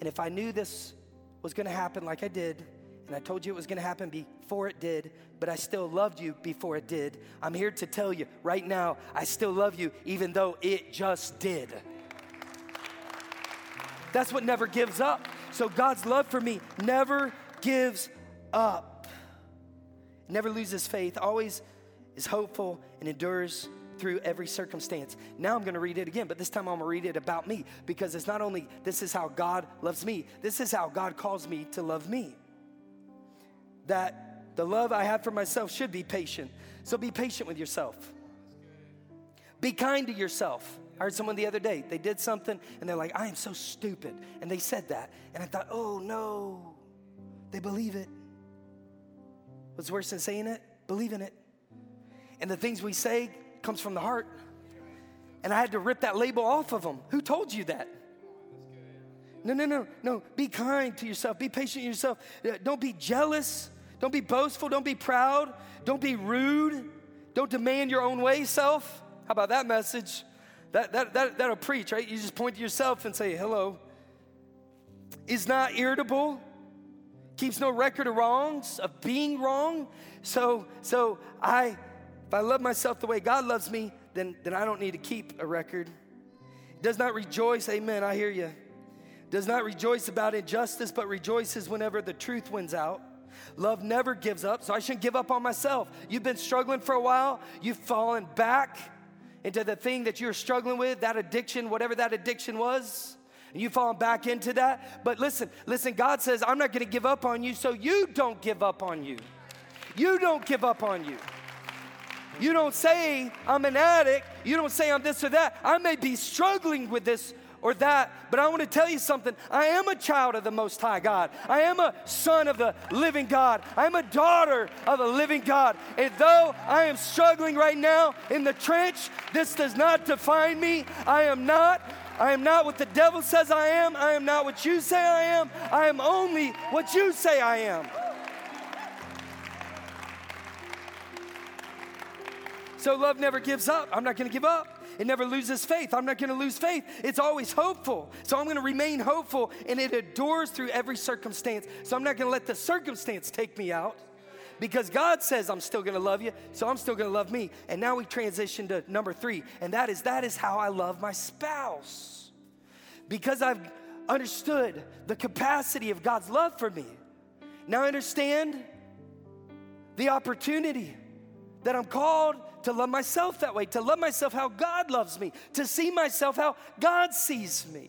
And if I knew this was going to happen like I did, and I told you it was going to happen before it did, but I still loved you before it did. I'm here to tell you right now, I still love you even though it just did. That's what never gives up. So God's love for me never gives up. Never loses faith, always is hopeful and endures through every circumstance. Now I'm going to read it again, but this time I'm going to read it about me because it's not only this is how God loves me, this is how God calls me to love me that the love I have for myself should be patient. So be patient with yourself. Be kind to yourself. I heard someone the other day, they did something and they're like, I am so stupid. And they said that. And I thought, oh no, they believe it. What's worse than saying it? Believing it. And the things we say comes from the heart. And I had to rip that label off of them. Who told you that? No, no, no, no. Be kind to yourself. Be patient yourself. Uh, don't be jealous. Don't be boastful. Don't be proud. Don't be rude. Don't demand your own way, self. How about that message? That, that, that, that'll preach, right? You just point to yourself and say, hello. Is not irritable, keeps no record of wrongs, of being wrong. So, so I, if I love myself the way God loves me, then, then I don't need to keep a record. Does not rejoice, amen, I hear you. Does not rejoice about injustice, but rejoices whenever the truth wins out. Love never gives up, so I shouldn't give up on myself. You've been struggling for a while, you've fallen back into the thing that you're struggling with, that addiction, whatever that addiction was. And you've fallen back into that. But listen, listen, God says, I'm not gonna give up on you, so you don't give up on you. You don't give up on you. You don't say, I'm an addict. You don't say, I'm this or that. I may be struggling with this or that, but I want to tell you something. I am a child of the Most High God. I am a son of the living God. I am a daughter of the living God. And though I am struggling right now in the trench, this does not define me. I am not. I am not what the devil says I am. I am not what you say I am. I am only what you say I am. So love never gives up. I'm not going to give up. It never loses faith. I'm not going to lose faith. It's always hopeful. So I'm going to remain hopeful and it endures through every circumstance. So I'm not going to let the circumstance take me out because God says I'm still going to love you, so I'm still going to love me. And now we transition to number 3, and that is that is how I love my spouse. Because I've understood the capacity of God's love for me. Now I understand the opportunity that I'm called to love myself that way, to love myself how God loves me, to see myself how God sees me.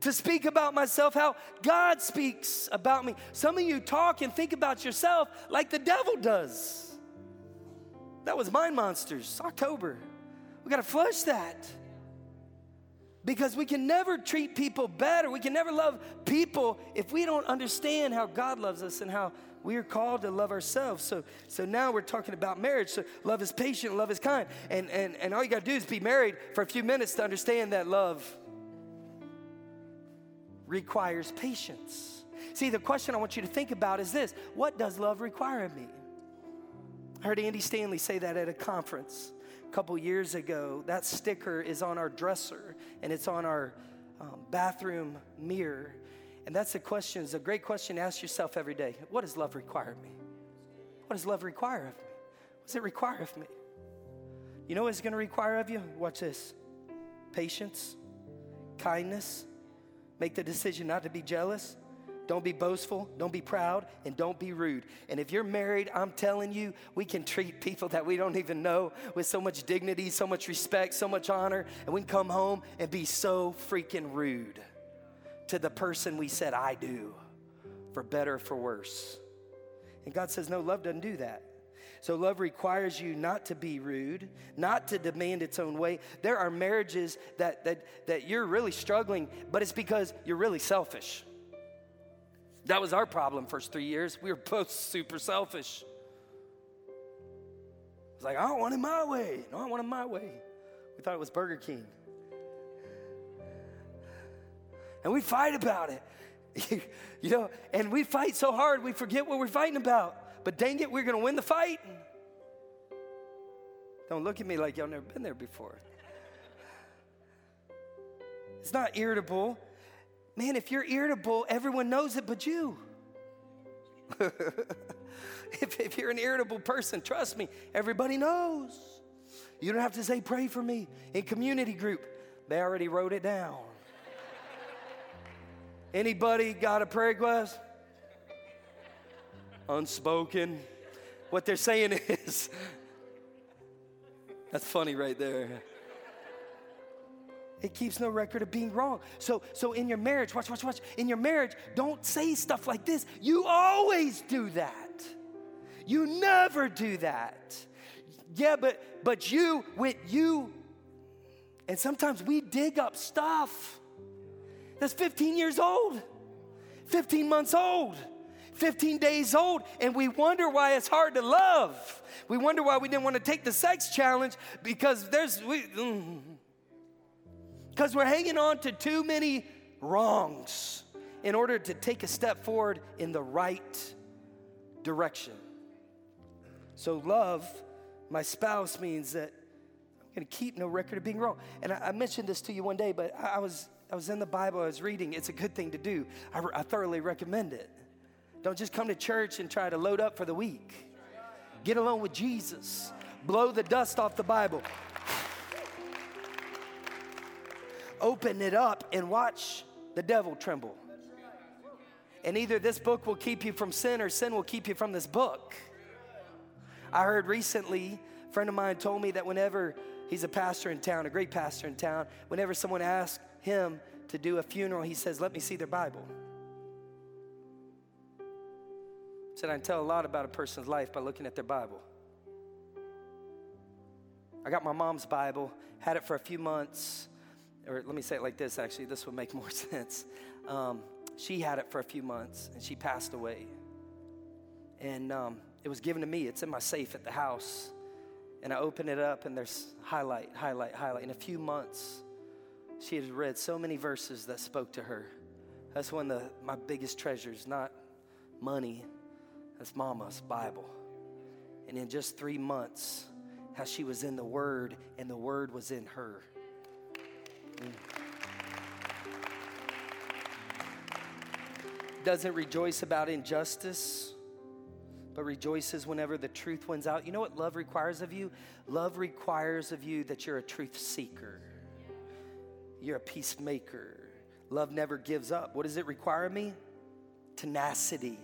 to speak about myself how God speaks about me. Some of you talk and think about yourself like the devil does. That was Mind Monsters, October. We got to flush that. Because we can never treat people better. We can never love people if we don't understand how God loves us and how we are called to love ourselves. So, so now we're talking about marriage. So love is patient, love is kind. And, and, and all you got to do is be married for a few minutes to understand that love requires patience. See, the question I want you to think about is this What does love require of me? I heard Andy Stanley say that at a conference a couple years ago. That sticker is on our dresser and it's on our um, bathroom mirror. And that's the question, it's a great question to ask yourself every day. What does love require of me? What does love require of me? What does it require of me? You know what it's gonna require of you? Watch this patience, kindness, Make the decision not to be jealous. Don't be boastful. Don't be proud. And don't be rude. And if you're married, I'm telling you, we can treat people that we don't even know with so much dignity, so much respect, so much honor. And we can come home and be so freaking rude to the person we said, I do, for better, for worse. And God says, no, love doesn't do that. So, love requires you not to be rude, not to demand its own way. There are marriages that, that, that you're really struggling, but it's because you're really selfish. That was our problem first three years. We were both super selfish. It's like, I don't want it my way. No, I want it my way. We thought it was Burger King. And we fight about it. you know, and we fight so hard we forget what we're fighting about but dang it, we're going to win the fight. Don't look at me like y'all never been there before. It's not irritable. Man, if you're irritable, everyone knows it but you. if, if you're an irritable person, trust me, everybody knows. You don't have to say, pray for me in community group. They already wrote it down. Anybody got a prayer request? unspoken. What they're saying is, that's funny right there. It keeps no record of being wrong. So, so in your marriage, watch, watch, watch. In your marriage, don't say stuff like this. You always do that. You never do that. Yeah, but but you with you, and sometimes we dig up stuff that's 15 years old, 15 months old. 15 days old, and we wonder why it's hard to love. We wonder why we didn't want to take the sex challenge because there's we because mm, we're hanging on to too many wrongs in order to take a step forward in the right direction. So love my spouse means that I'm going to keep no record of being wrong. And I, I, mentioned this to you one day, but I, I was I was in the Bible, I was reading. It's a good thing to do. I, I thoroughly recommend it. Don't just come to church and try to load up for the week. Get alone with Jesus. Blow the dust off the Bible. Open it up and watch the devil tremble. And either this book will keep you from sin or sin will keep you from this book. I heard recently, a friend of mine told me that whenever he's a pastor in town, a great pastor in town, whenever someone asks him to do a funeral, he says, Let me see their Bible. Said I can tell a lot about a person's life by looking at their Bible. I got my mom's Bible, had it for a few months, or let me say it like this actually, this would make more sense. Um, she had it for a few months and she passed away. And um, it was given to me, it's in my safe at the house. And I open it up and there's highlight, highlight, highlight. In a few months, she had read so many verses that spoke to her. That's one of the, my biggest treasures, not money, that's Mama's Bible. And in just three months, how she was in the Word and the Word was in her. Mm. Doesn't rejoice about injustice, but rejoices whenever the truth wins out. You know what love requires of you? Love requires of you that you're a truth seeker, you're a peacemaker. Love never gives up. What does it require of me? Tenacity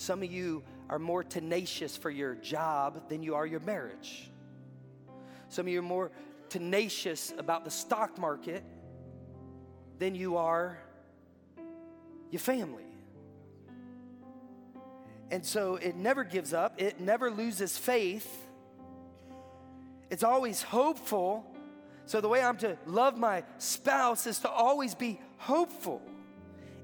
some of you are more tenacious for your job than you are your marriage. Some of you are more tenacious about the stock market than you are your family. And so it never gives up, it never loses faith. It's always hopeful. So the way I'm to love my spouse is to always be hopeful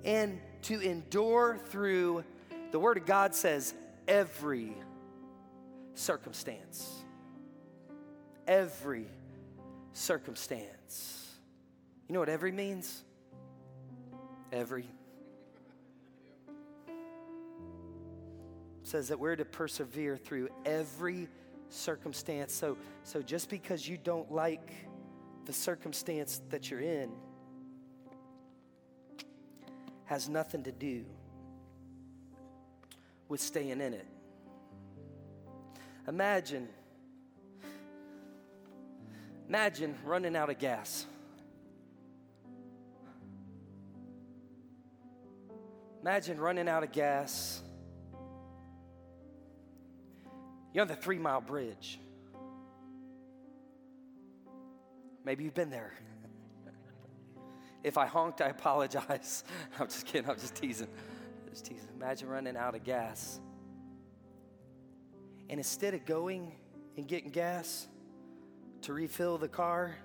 and to endure through, the Word of God says, every circumstance. Every circumstance. You know what every means? Every. says that we're to persevere through every circumstance. So, so just because you don't like the circumstance that you're in has nothing to do with staying in it. Imagine, imagine running out of gas. Imagine running out of gas You're on the three mile bridge. Maybe you've been there. If I honked, I apologize. I'm just kidding. I'm just teasing. Just teasing. Imagine running out of gas. And instead of going and getting gas to refill the car,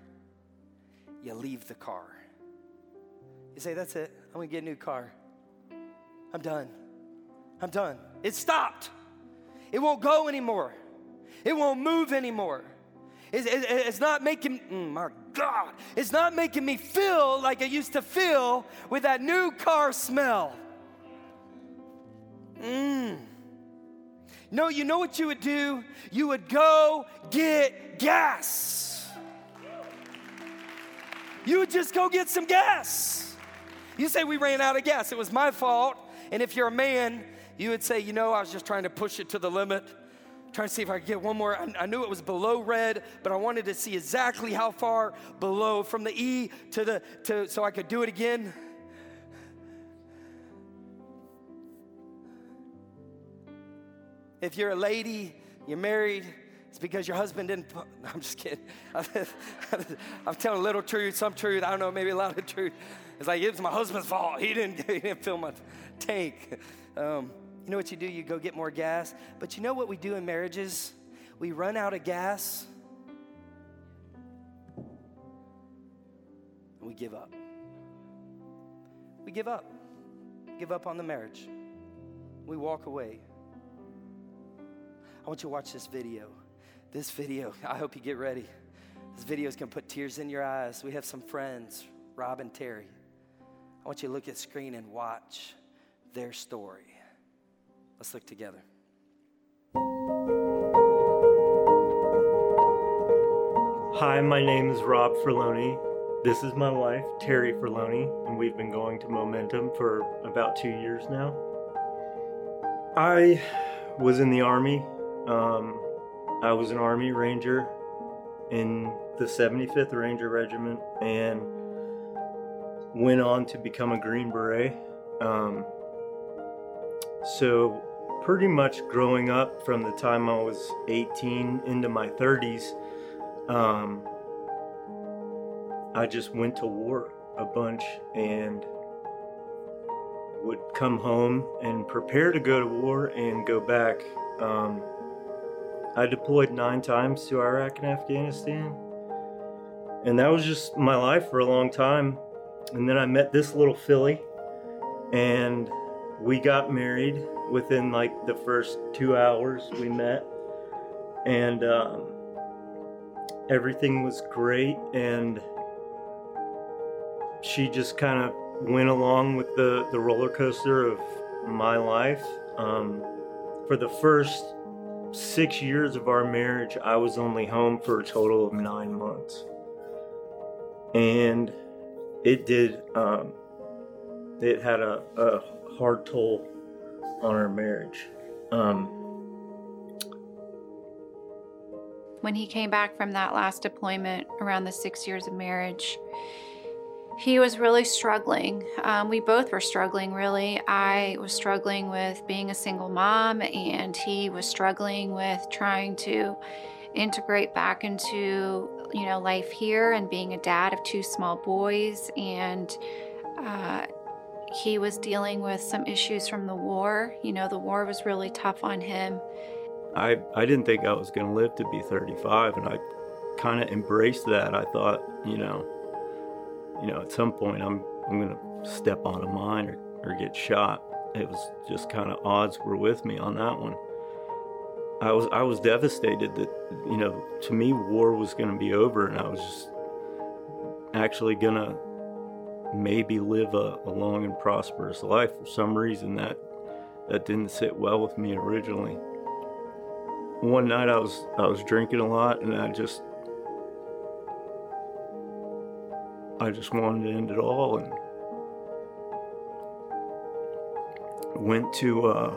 you leave the car. You say, That's it. I'm going to get a new car. I'm done. I'm done. It stopped. It won't go anymore. It won't move anymore. It's, it's not making, mm, my God, it's not making me feel like I used to feel with that new car smell. Mmm. No, you know what you would do? You would go get gas. You would just go get some gas. You say we ran out of gas. It was my fault. And if you're a man, you would say, you know, I was just trying to push it to the limit, trying to see if I could get one more. I, I knew it was below red, but I wanted to see exactly how far below from the E to the, to, so I could do it again. If you're a lady, you're married, it's because your husband didn't. I'm just kidding. I'm telling a little truth, some truth. I don't know, maybe a lot of truth. It's like it was my husband's fault. He didn't. He didn't fill my tank. Um, you know what you do? You go get more gas. But you know what we do in marriages? We run out of gas and we give up. We give up. Give up on the marriage. We walk away. I want you to watch this video. This video, I hope you get ready. This video is going to put tears in your eyes. We have some friends, Rob and Terry. I want you to look at screen and watch their story. Let's look together. Hi, my name is Rob Ferloni. This is my wife, Terry Ferloni, and we've been going to Momentum for about two years now. I was in the Army. Um, I was an Army Ranger in the 75th Ranger Regiment and went on to become a Green Beret. Um, so pretty much growing up from the time I was 18 into my 30s, um, I just went to war a bunch and would come home and prepare to go to war and go back. Um, I deployed nine times to Iraq and Afghanistan. And that was just my life for a long time. And then I met this little filly, and we got married within like the first two hours we met, and um, everything was great. And she just kind of went along with the, the roller coaster of my life. Um, for the first six years of our marriage, I was only home for a total of nine months. And it did, um, it had a, a hard toll on our marriage. Um, when he came back from that last deployment around the six years of marriage, he was really struggling. Um, we both were struggling, really. I was struggling with being a single mom, and he was struggling with trying to integrate back into you know life here and being a dad of two small boys and uh, he was dealing with some issues from the war. You know the war was really tough on him. I, I didn't think I was going to live to be 35 and I kind of embraced that. I thought you know you know at some point I'm I'm going to step on a mine or, or get shot. It was just kind of odds were with me on that one. I was I was devastated that you know to me war was going to be over and I was just actually going to maybe live a, a, long and prosperous life. For some reason that that didn't sit well with me originally. One night I was I was drinking a lot and I just I just wanted to end it all and went to uh,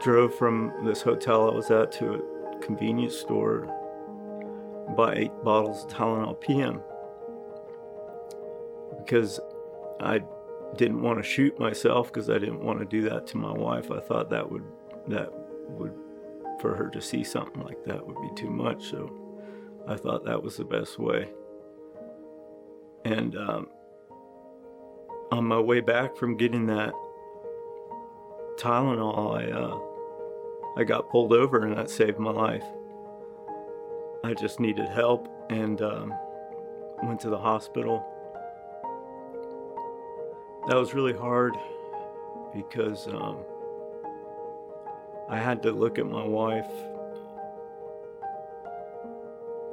drove from this hotel I was at to a convenience store, bought eight bottles of Tylenol PM because I didn't want to shoot myself because I didn't want to do that to my wife. I thought that would that would for her to see something like that would be too much. So I thought that was the best way. And um, on my way back from getting that Tylenol, I uh, I got pulled over and that saved my life. I just needed help and um, went to the hospital. That was really hard because um, I had to look at my wife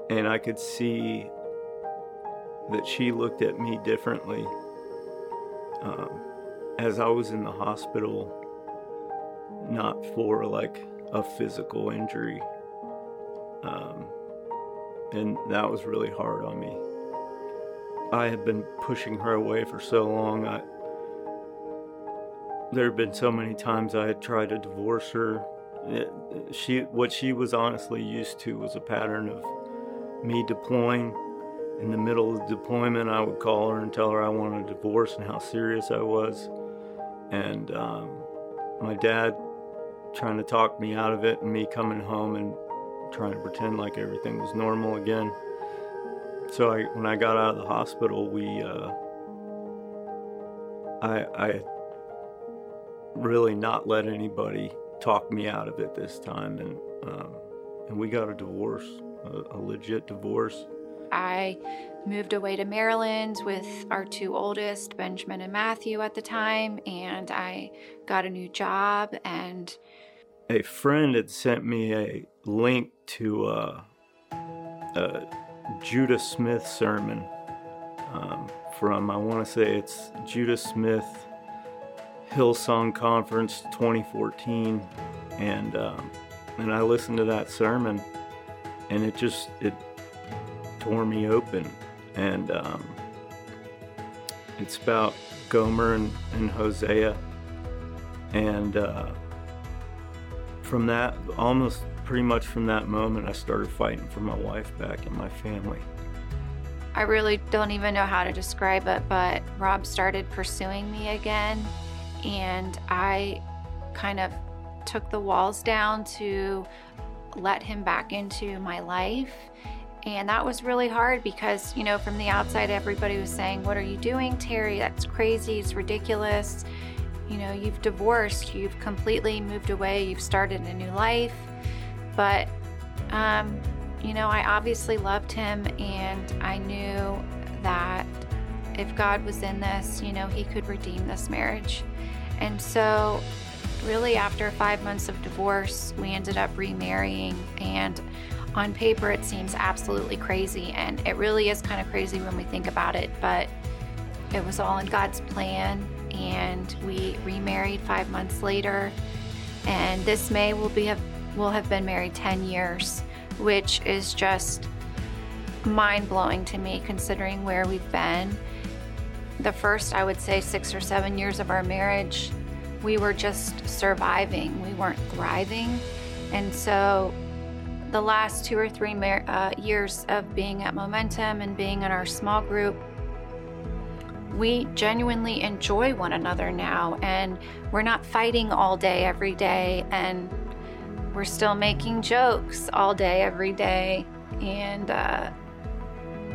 and I could see that she looked at me differently. Um, as I was in the hospital, not for like a physical injury. Um, and that was really hard on me. I had been pushing her away for so long. I, there had been so many times I had tried to divorce her. It, she, what she was honestly used to was a pattern of me deploying. In the middle of deployment, I would call her and tell her I wanted a divorce and how serious I was. And um, my dad trying to talk me out of it and me coming home and trying to pretend like everything was normal again. So I, when I got out of the hospital, we, uh, I, I really not let anybody talk me out of it this time, and um, and we got a divorce, a, a legit divorce. I moved away to Maryland with our two oldest, Benjamin and Matthew, at the time, and I got a new job. And a friend had sent me a link to a, a Judah Smith sermon. Um, from, I want to say it's Judah Smith Hillsong Conference 2014. And, um, and I listened to that sermon and it just, it tore me open. And um, it's about Gomer and, and Hosea. And, uh, from that, almost pretty much from that moment, I started fighting for my wife back and my family. I really don't even know how to describe it, but Rob started pursuing me again, and I kind of took the walls down to let him back into my life. And that was really hard because, you know, from the outside, everybody was saying, What are you doing, Terry? That's crazy. It's ridiculous you know, you've divorced, you've completely moved away, you've started a new life. But, um, you know, I obviously loved him and I knew that if God was in this, you know, he could redeem this marriage. And so, really, after five months of divorce, we ended up remarrying. And on paper, it seems absolutely crazy. And it really is kind of crazy when we think about it. But it was all in God's plan and we remarried five months later. And this May will be have, will have been married 10 years, which is just mind blowing to me considering where we've been. The first, I would say, six or seven years of our marriage, we were just surviving. We weren't thriving. And so the last two or three mar- uh, years of being at Momentum and being in our small group, we genuinely enjoy one another now and we're not fighting all day every day and we're still making jokes all day, every day. And, uh,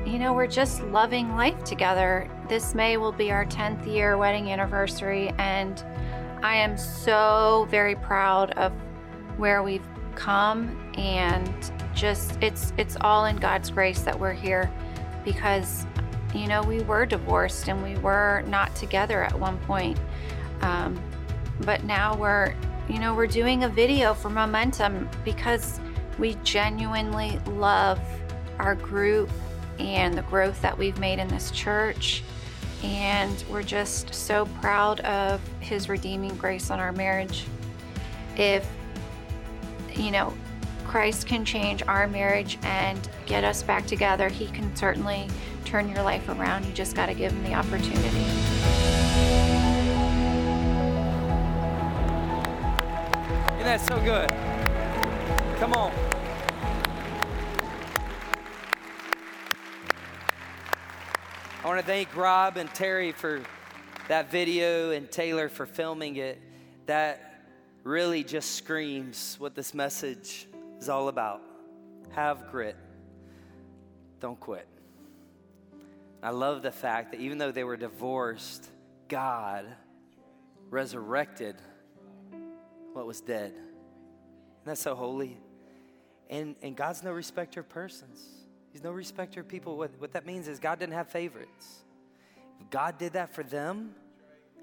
you know, we're just loving life together. This May will be our 10th year wedding anniversary, and I am so very proud of where we've come and just it's it's all in God's grace that we're here because you know we were divorced and we were not together at one point um, but now we're you know we're doing a video for momentum because we genuinely love our group and the growth that we've made in this church and we're just so proud of his redeeming grace on our marriage if you know Christ can change our marriage and get us back together, He can certainly turn your life around. You just got to give Him the opportunity. Isn't that so good? Come on. I want to thank Rob and Terry for that video and Taylor for filming it. That really just screams what this message is all about. Have grit, don't quit. I love the fact that even though they were divorced, God resurrected what was dead. And that's so holy. And, and God's no respecter of persons. He's no respecter of people. What, what that means is God didn't have favorites. If God did that for them,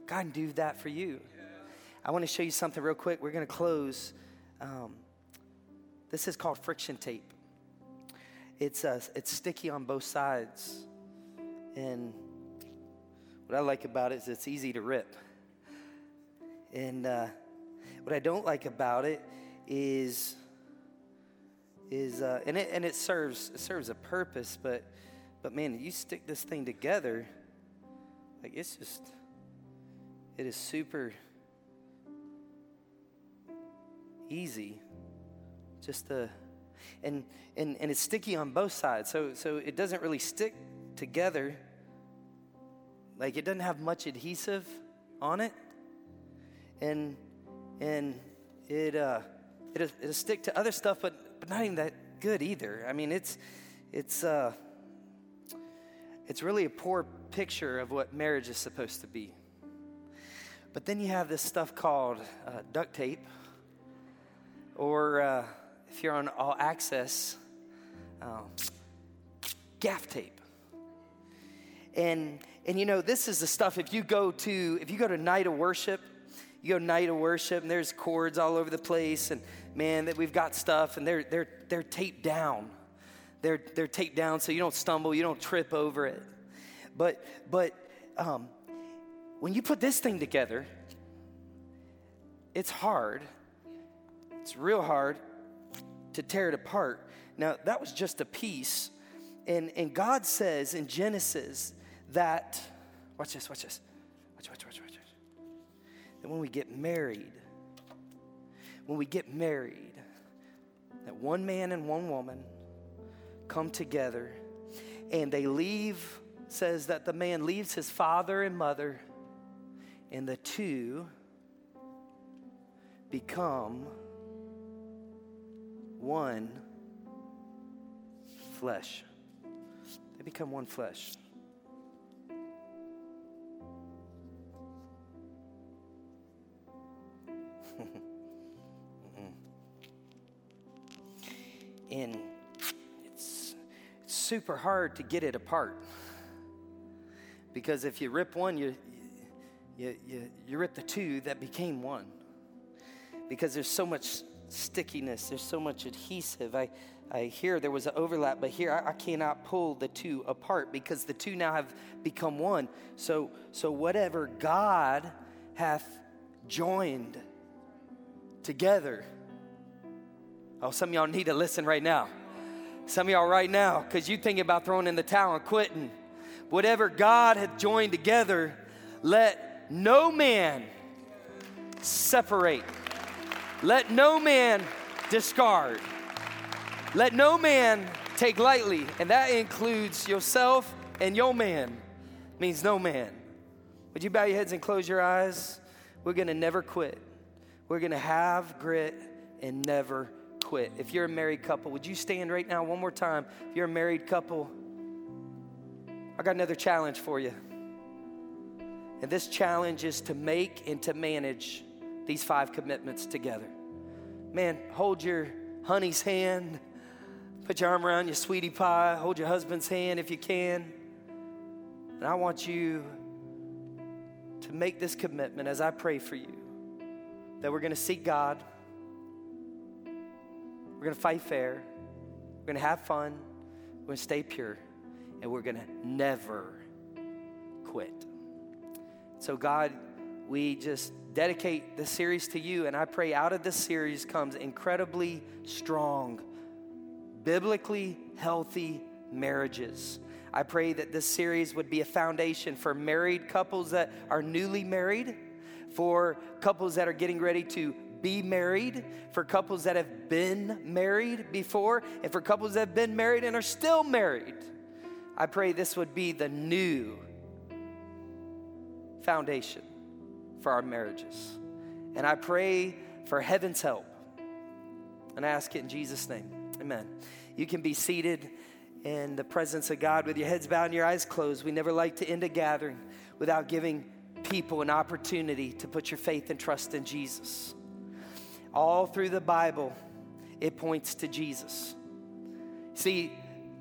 God can do that for you. I want to show you something real quick. We're going to close. Um, this is called friction tape. It's, uh, it's sticky on both sides. And what I like about it is it's easy to rip. And uh, what I don't like about it is, is uh, and, it, and it, serves, it serves a purpose, but, but man, you stick this thing together, like it's just, it is super easy just the and and and it's sticky on both sides so so it doesn't really stick together. Like it doesn't have much adhesive on it and and it uh it'll, it'll stick to other stuff but but not even that good either i mean it's it's uh it's really a poor picture of what marriage is supposed to be but then you have this stuff called uh, duct tape or uh, if you're on all access, um, gaff tape. And, and you know, this is the stuff, if you go to, if you go to night of worship, you go night of worship and there's cords all over the place and man, that we've got stuff and they're, they're, they're taped down. They're, they're taped down so you don't stumble, you don't trip over it. But, but um, when you put this thing together, it's hard. It's real hard to tear it apart. Now, that was just a piece. And, and God says in Genesis that, watch this, watch this. Watch, watch, watch, watch. That when we get married, when we get married, that one man and one woman come together and they leave, says that the man leaves his father and mother, and the two become one flesh. They become one flesh. And it's, it's super hard to get it apart because if you rip one you, you, you, you rip the two that became one because there's so much stickiness, there's so much adhesive. I, I hear there was an overlap, but here I, I, cannot pull the two apart because the two now have become one. So, so whatever God hath joined together. Oh, some of y'all need to listen right now. Some of y'all right now, because you thinking about throwing in the towel and quitting. Whatever God hath joined together, let no man separate. Let no man discard. Let no man take lightly, and that includes yourself and your man. Means no man. Would you bow your heads and close your eyes? We're gonna never quit. We're gonna have grit and never quit. If you're a married couple, would you stand right now one more time? If you're a married couple, I got another challenge for you. And this challenge is to make and to manage these five commitments together. Man, hold your honey's hand, put your arm around your sweetie pie, hold your husband's hand if you can. And I want you to make this commitment as I pray for you that we're going to seek God, we're going to fight fair, we're going to have fun, we're going to stay pure, and we're going to never quit. So, God, we just dedicate this series to you, and I pray out of this series comes incredibly strong, biblically healthy marriages. I pray that this series would be a foundation for married couples that are newly married, for couples that are getting ready to be married, for couples that have been married before, and for couples that have been married and are still married. I pray this would be the new foundation for our marriages. And I pray for heaven's help. And I ask it in Jesus' name. Amen. You can be seated in the presence of God with your heads bowed and your eyes closed. We never like to end a gathering without giving people an opportunity to put your faith and trust in Jesus. All through the Bible, it points to Jesus. See,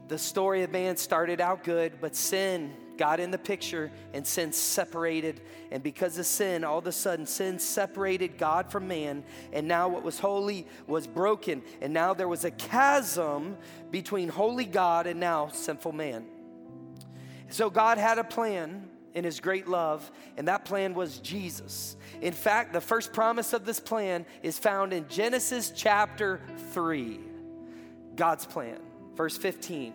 the story of man started out good, but sin got in the picture and sin separated. And because of sin, all of a sudden, sin separated God from man. And now what was holy was broken. And now there was a chasm between holy God and now sinful man. So God had a plan in his great love, and that plan was Jesus. In fact, the first promise of this plan is found in Genesis chapter 3. God's plan, verse 15.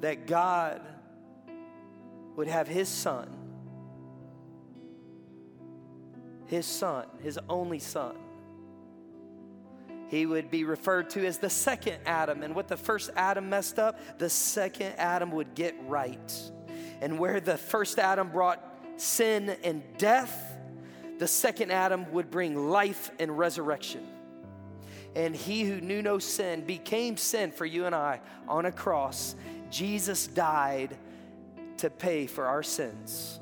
That God would have his son, his son, his only son. He would be referred to as the second Adam. And what the first Adam messed up, the second Adam would get right. And where the first Adam brought sin and death, the second Adam would bring life and resurrection. And he who knew no sin became sin for you and I on a cross. Jesus died to pay for our sins.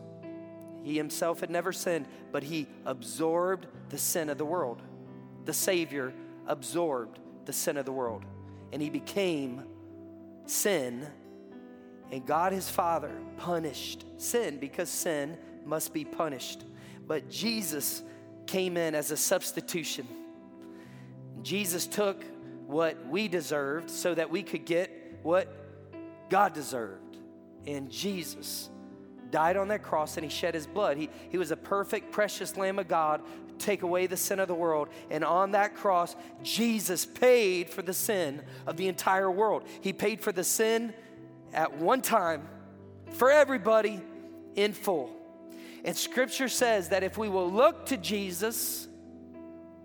He himself had never sinned, but he absorbed the sin of the world. The Savior absorbed the sin of the world. And he became sin. And God, his Father, punished sin because sin must be punished. But Jesus came in as a substitution. Jesus took what we deserved so that we could get what God deserved. And Jesus died on that cross and he shed his blood. He, he was a perfect, precious Lamb of God, take away the sin of the world. And on that cross, Jesus paid for the sin of the entire world. He paid for the sin at one time for everybody in full. And scripture says that if we will look to Jesus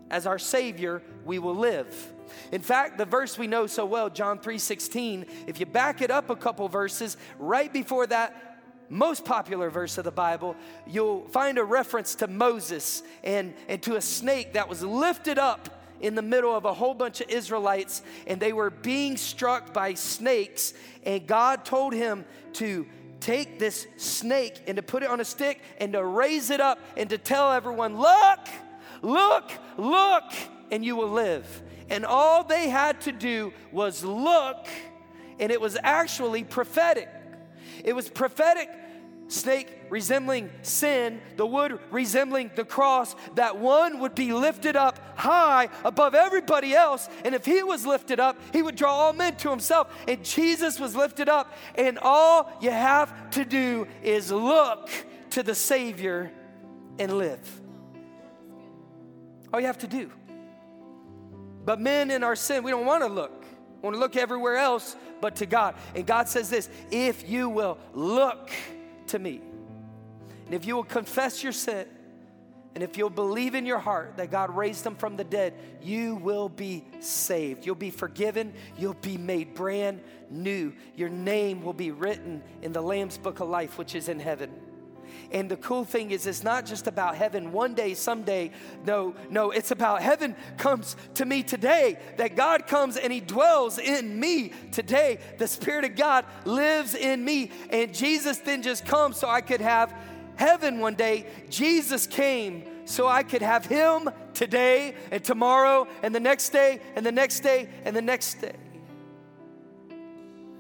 as our Savior, we will live. In fact, the verse we know so well, John 3:16, if you back it up a couple verses, right before that most popular verse of the Bible, you'll find a reference to Moses and, and to a snake that was lifted up in the middle of a whole bunch of Israelites, and they were being struck by snakes, and God told him to take this snake and to put it on a stick and to raise it up and to tell everyone, Look, look, look, and you will live. And all they had to do was look, and it was actually prophetic. It was prophetic snake resembling sin, the wood resembling the cross, that one would be lifted up high above everybody else. And if he was lifted up, he would draw all men to himself. And Jesus was lifted up. And all you have to do is look to the Savior and live. All you have to do. But men in our sin, we don't want to look. We want to look everywhere else but to God. And God says this if you will look to me, and if you will confess your sin, and if you'll believe in your heart that God raised them from the dead, you will be saved. You'll be forgiven. You'll be made brand new. Your name will be written in the Lamb's book of life, which is in heaven. And the cool thing is, it's not just about heaven one day, someday. No, no, it's about heaven comes to me today. That God comes and He dwells in me today. The Spirit of God lives in me. And Jesus didn't just come so I could have heaven one day. Jesus came so I could have Him today and tomorrow and the next day and the next day and the next day.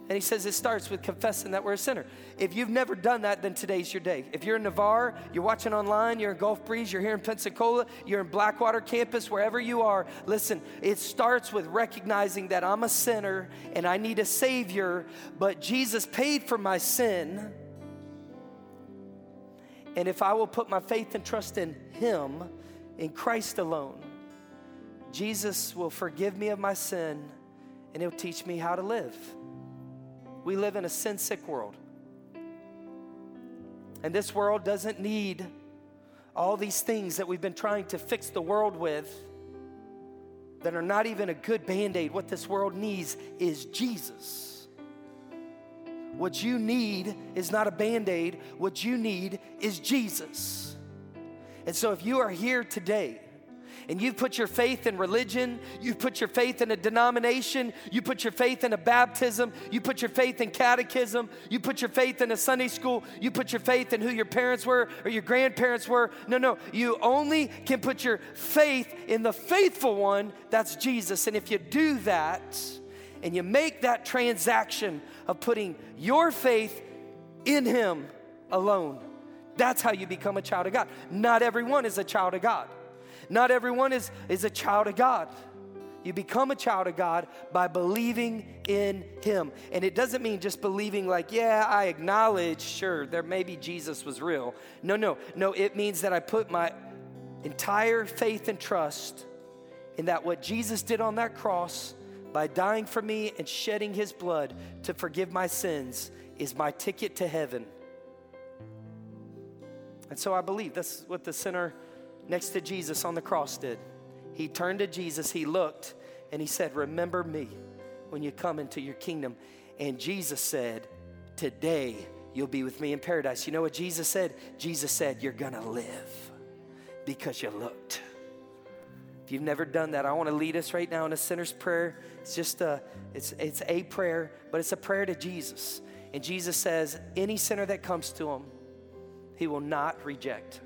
And he says it starts with confessing that we're a sinner. If you've never done that, then today's your day. If you're in Navarre, you're watching online, you're in Gulf Breeze, you're here in Pensacola, you're in Blackwater campus, wherever you are, listen, it starts with recognizing that I'm a sinner and I need a Savior, but Jesus paid for my sin. And if I will put my faith and trust in Him, in Christ alone, Jesus will forgive me of my sin and He'll teach me how to live. We live in a sin sick world. And this world doesn't need all these things that we've been trying to fix the world with that are not even a good band aid. What this world needs is Jesus. What you need is not a band aid, what you need is Jesus. And so if you are here today, and you've put your faith in religion, you've put your faith in a denomination, you put your faith in a baptism, you put your faith in catechism, you put your faith in a Sunday school, you put your faith in who your parents were or your grandparents were. No, no, you only can put your faith in the faithful one, that's Jesus. And if you do that, and you make that transaction of putting your faith in Him alone, that's how you become a child of God. Not everyone is a child of God. Not everyone is, is a child of God. You become a child of God by believing in Him. And it doesn't mean just believing, like, yeah, I acknowledge, sure, there maybe Jesus was real. No, no, no, it means that I put my entire faith and trust in that what Jesus did on that cross by dying for me and shedding His blood to forgive my sins is my ticket to heaven. And so I believe that's what the sinner next to Jesus on the cross did. He turned to Jesus, he looked, and he said, Remember me when you come into your kingdom. And Jesus said, Today you'll be with me in paradise. You know what Jesus said? Jesus said, You're gonna live because you looked. If you've never done that, I want to lead us right now in a sinner's prayer. It's just a, it's, it's a prayer, but it's a prayer to Jesus. And Jesus says, any sinner that comes to him, he will not reject.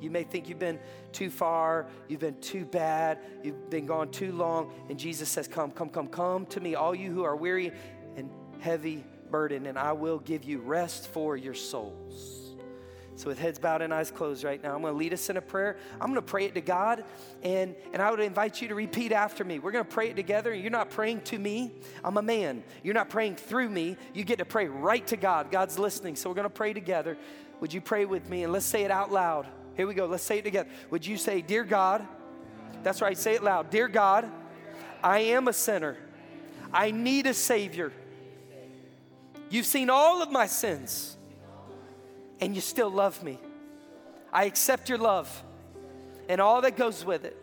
You may think you've been too far, you've been too bad, you've been gone too long, and Jesus says, Come, come, come, come to me, all you who are weary and heavy burden, and I will give you rest for your souls. So, with heads bowed and eyes closed right now, I'm going to lead us in a prayer. I'm going to pray it to God, and, and I would invite you to repeat after me. We're going to pray it together. You're not praying to me, I'm a man. You're not praying through me. You get to pray right to God. God's listening. So, we're going to pray together. Would you pray with me? And let's say it out loud. Here we go. Let's say it together. Would you say, Dear God? That's right. Say it loud. Dear God, I am a sinner. I need a Savior. You've seen all of my sins, and you still love me. I accept your love and all that goes with it.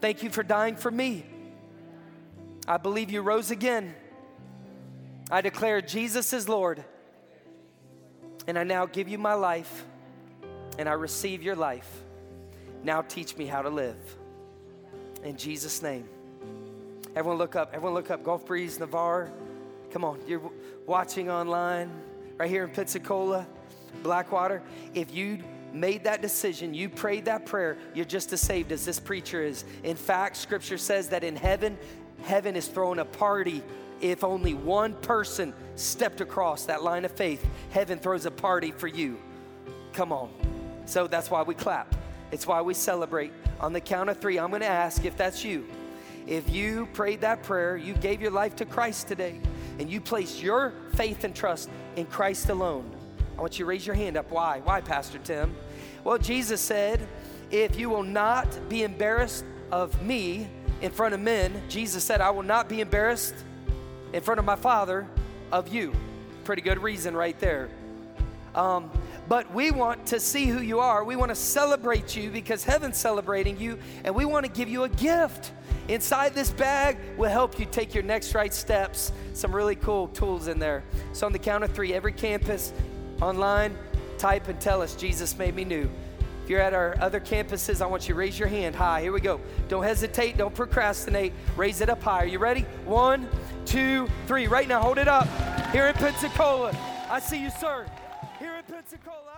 Thank you for dying for me. I believe you rose again. I declare Jesus is Lord, and I now give you my life and I receive your life. Now teach me how to live. In Jesus' name. Everyone look up. Everyone look up. Gulf Breeze, Navarre. Come on. You're watching online right here in Pensacola, Blackwater. If you made that decision, you prayed that prayer, you're just as saved as this preacher is. In fact, scripture says that in heaven, heaven is throwing a party if only one person stepped across that line of faith. Heaven throws a party for you. Come on. So that's why we clap. It's why we celebrate. On the count of three, I'm going to ask if that's you. If you prayed that prayer, you gave your life to Christ today, and you placed your faith and trust in Christ alone, I want you to raise your hand up. Why? Why, Pastor Tim? Well, Jesus said, if you will not be embarrassed of me in front of men, Jesus said, I will not be embarrassed in front of my Father of you. Pretty good reason right there. Um, but we want to see who you are. We want to celebrate you because heaven's celebrating you, and we want to give you a gift. Inside this bag will help you take your next right steps. Some really cool tools in there. So, on the count of three, every campus online, type and tell us, Jesus made me new. If you're at our other campuses, I want you to raise your hand high. Here we go. Don't hesitate, don't procrastinate. Raise it up higher. You ready? One, two, three. Right now, hold it up. Here in Pensacola, I see you, sir. Pensacola,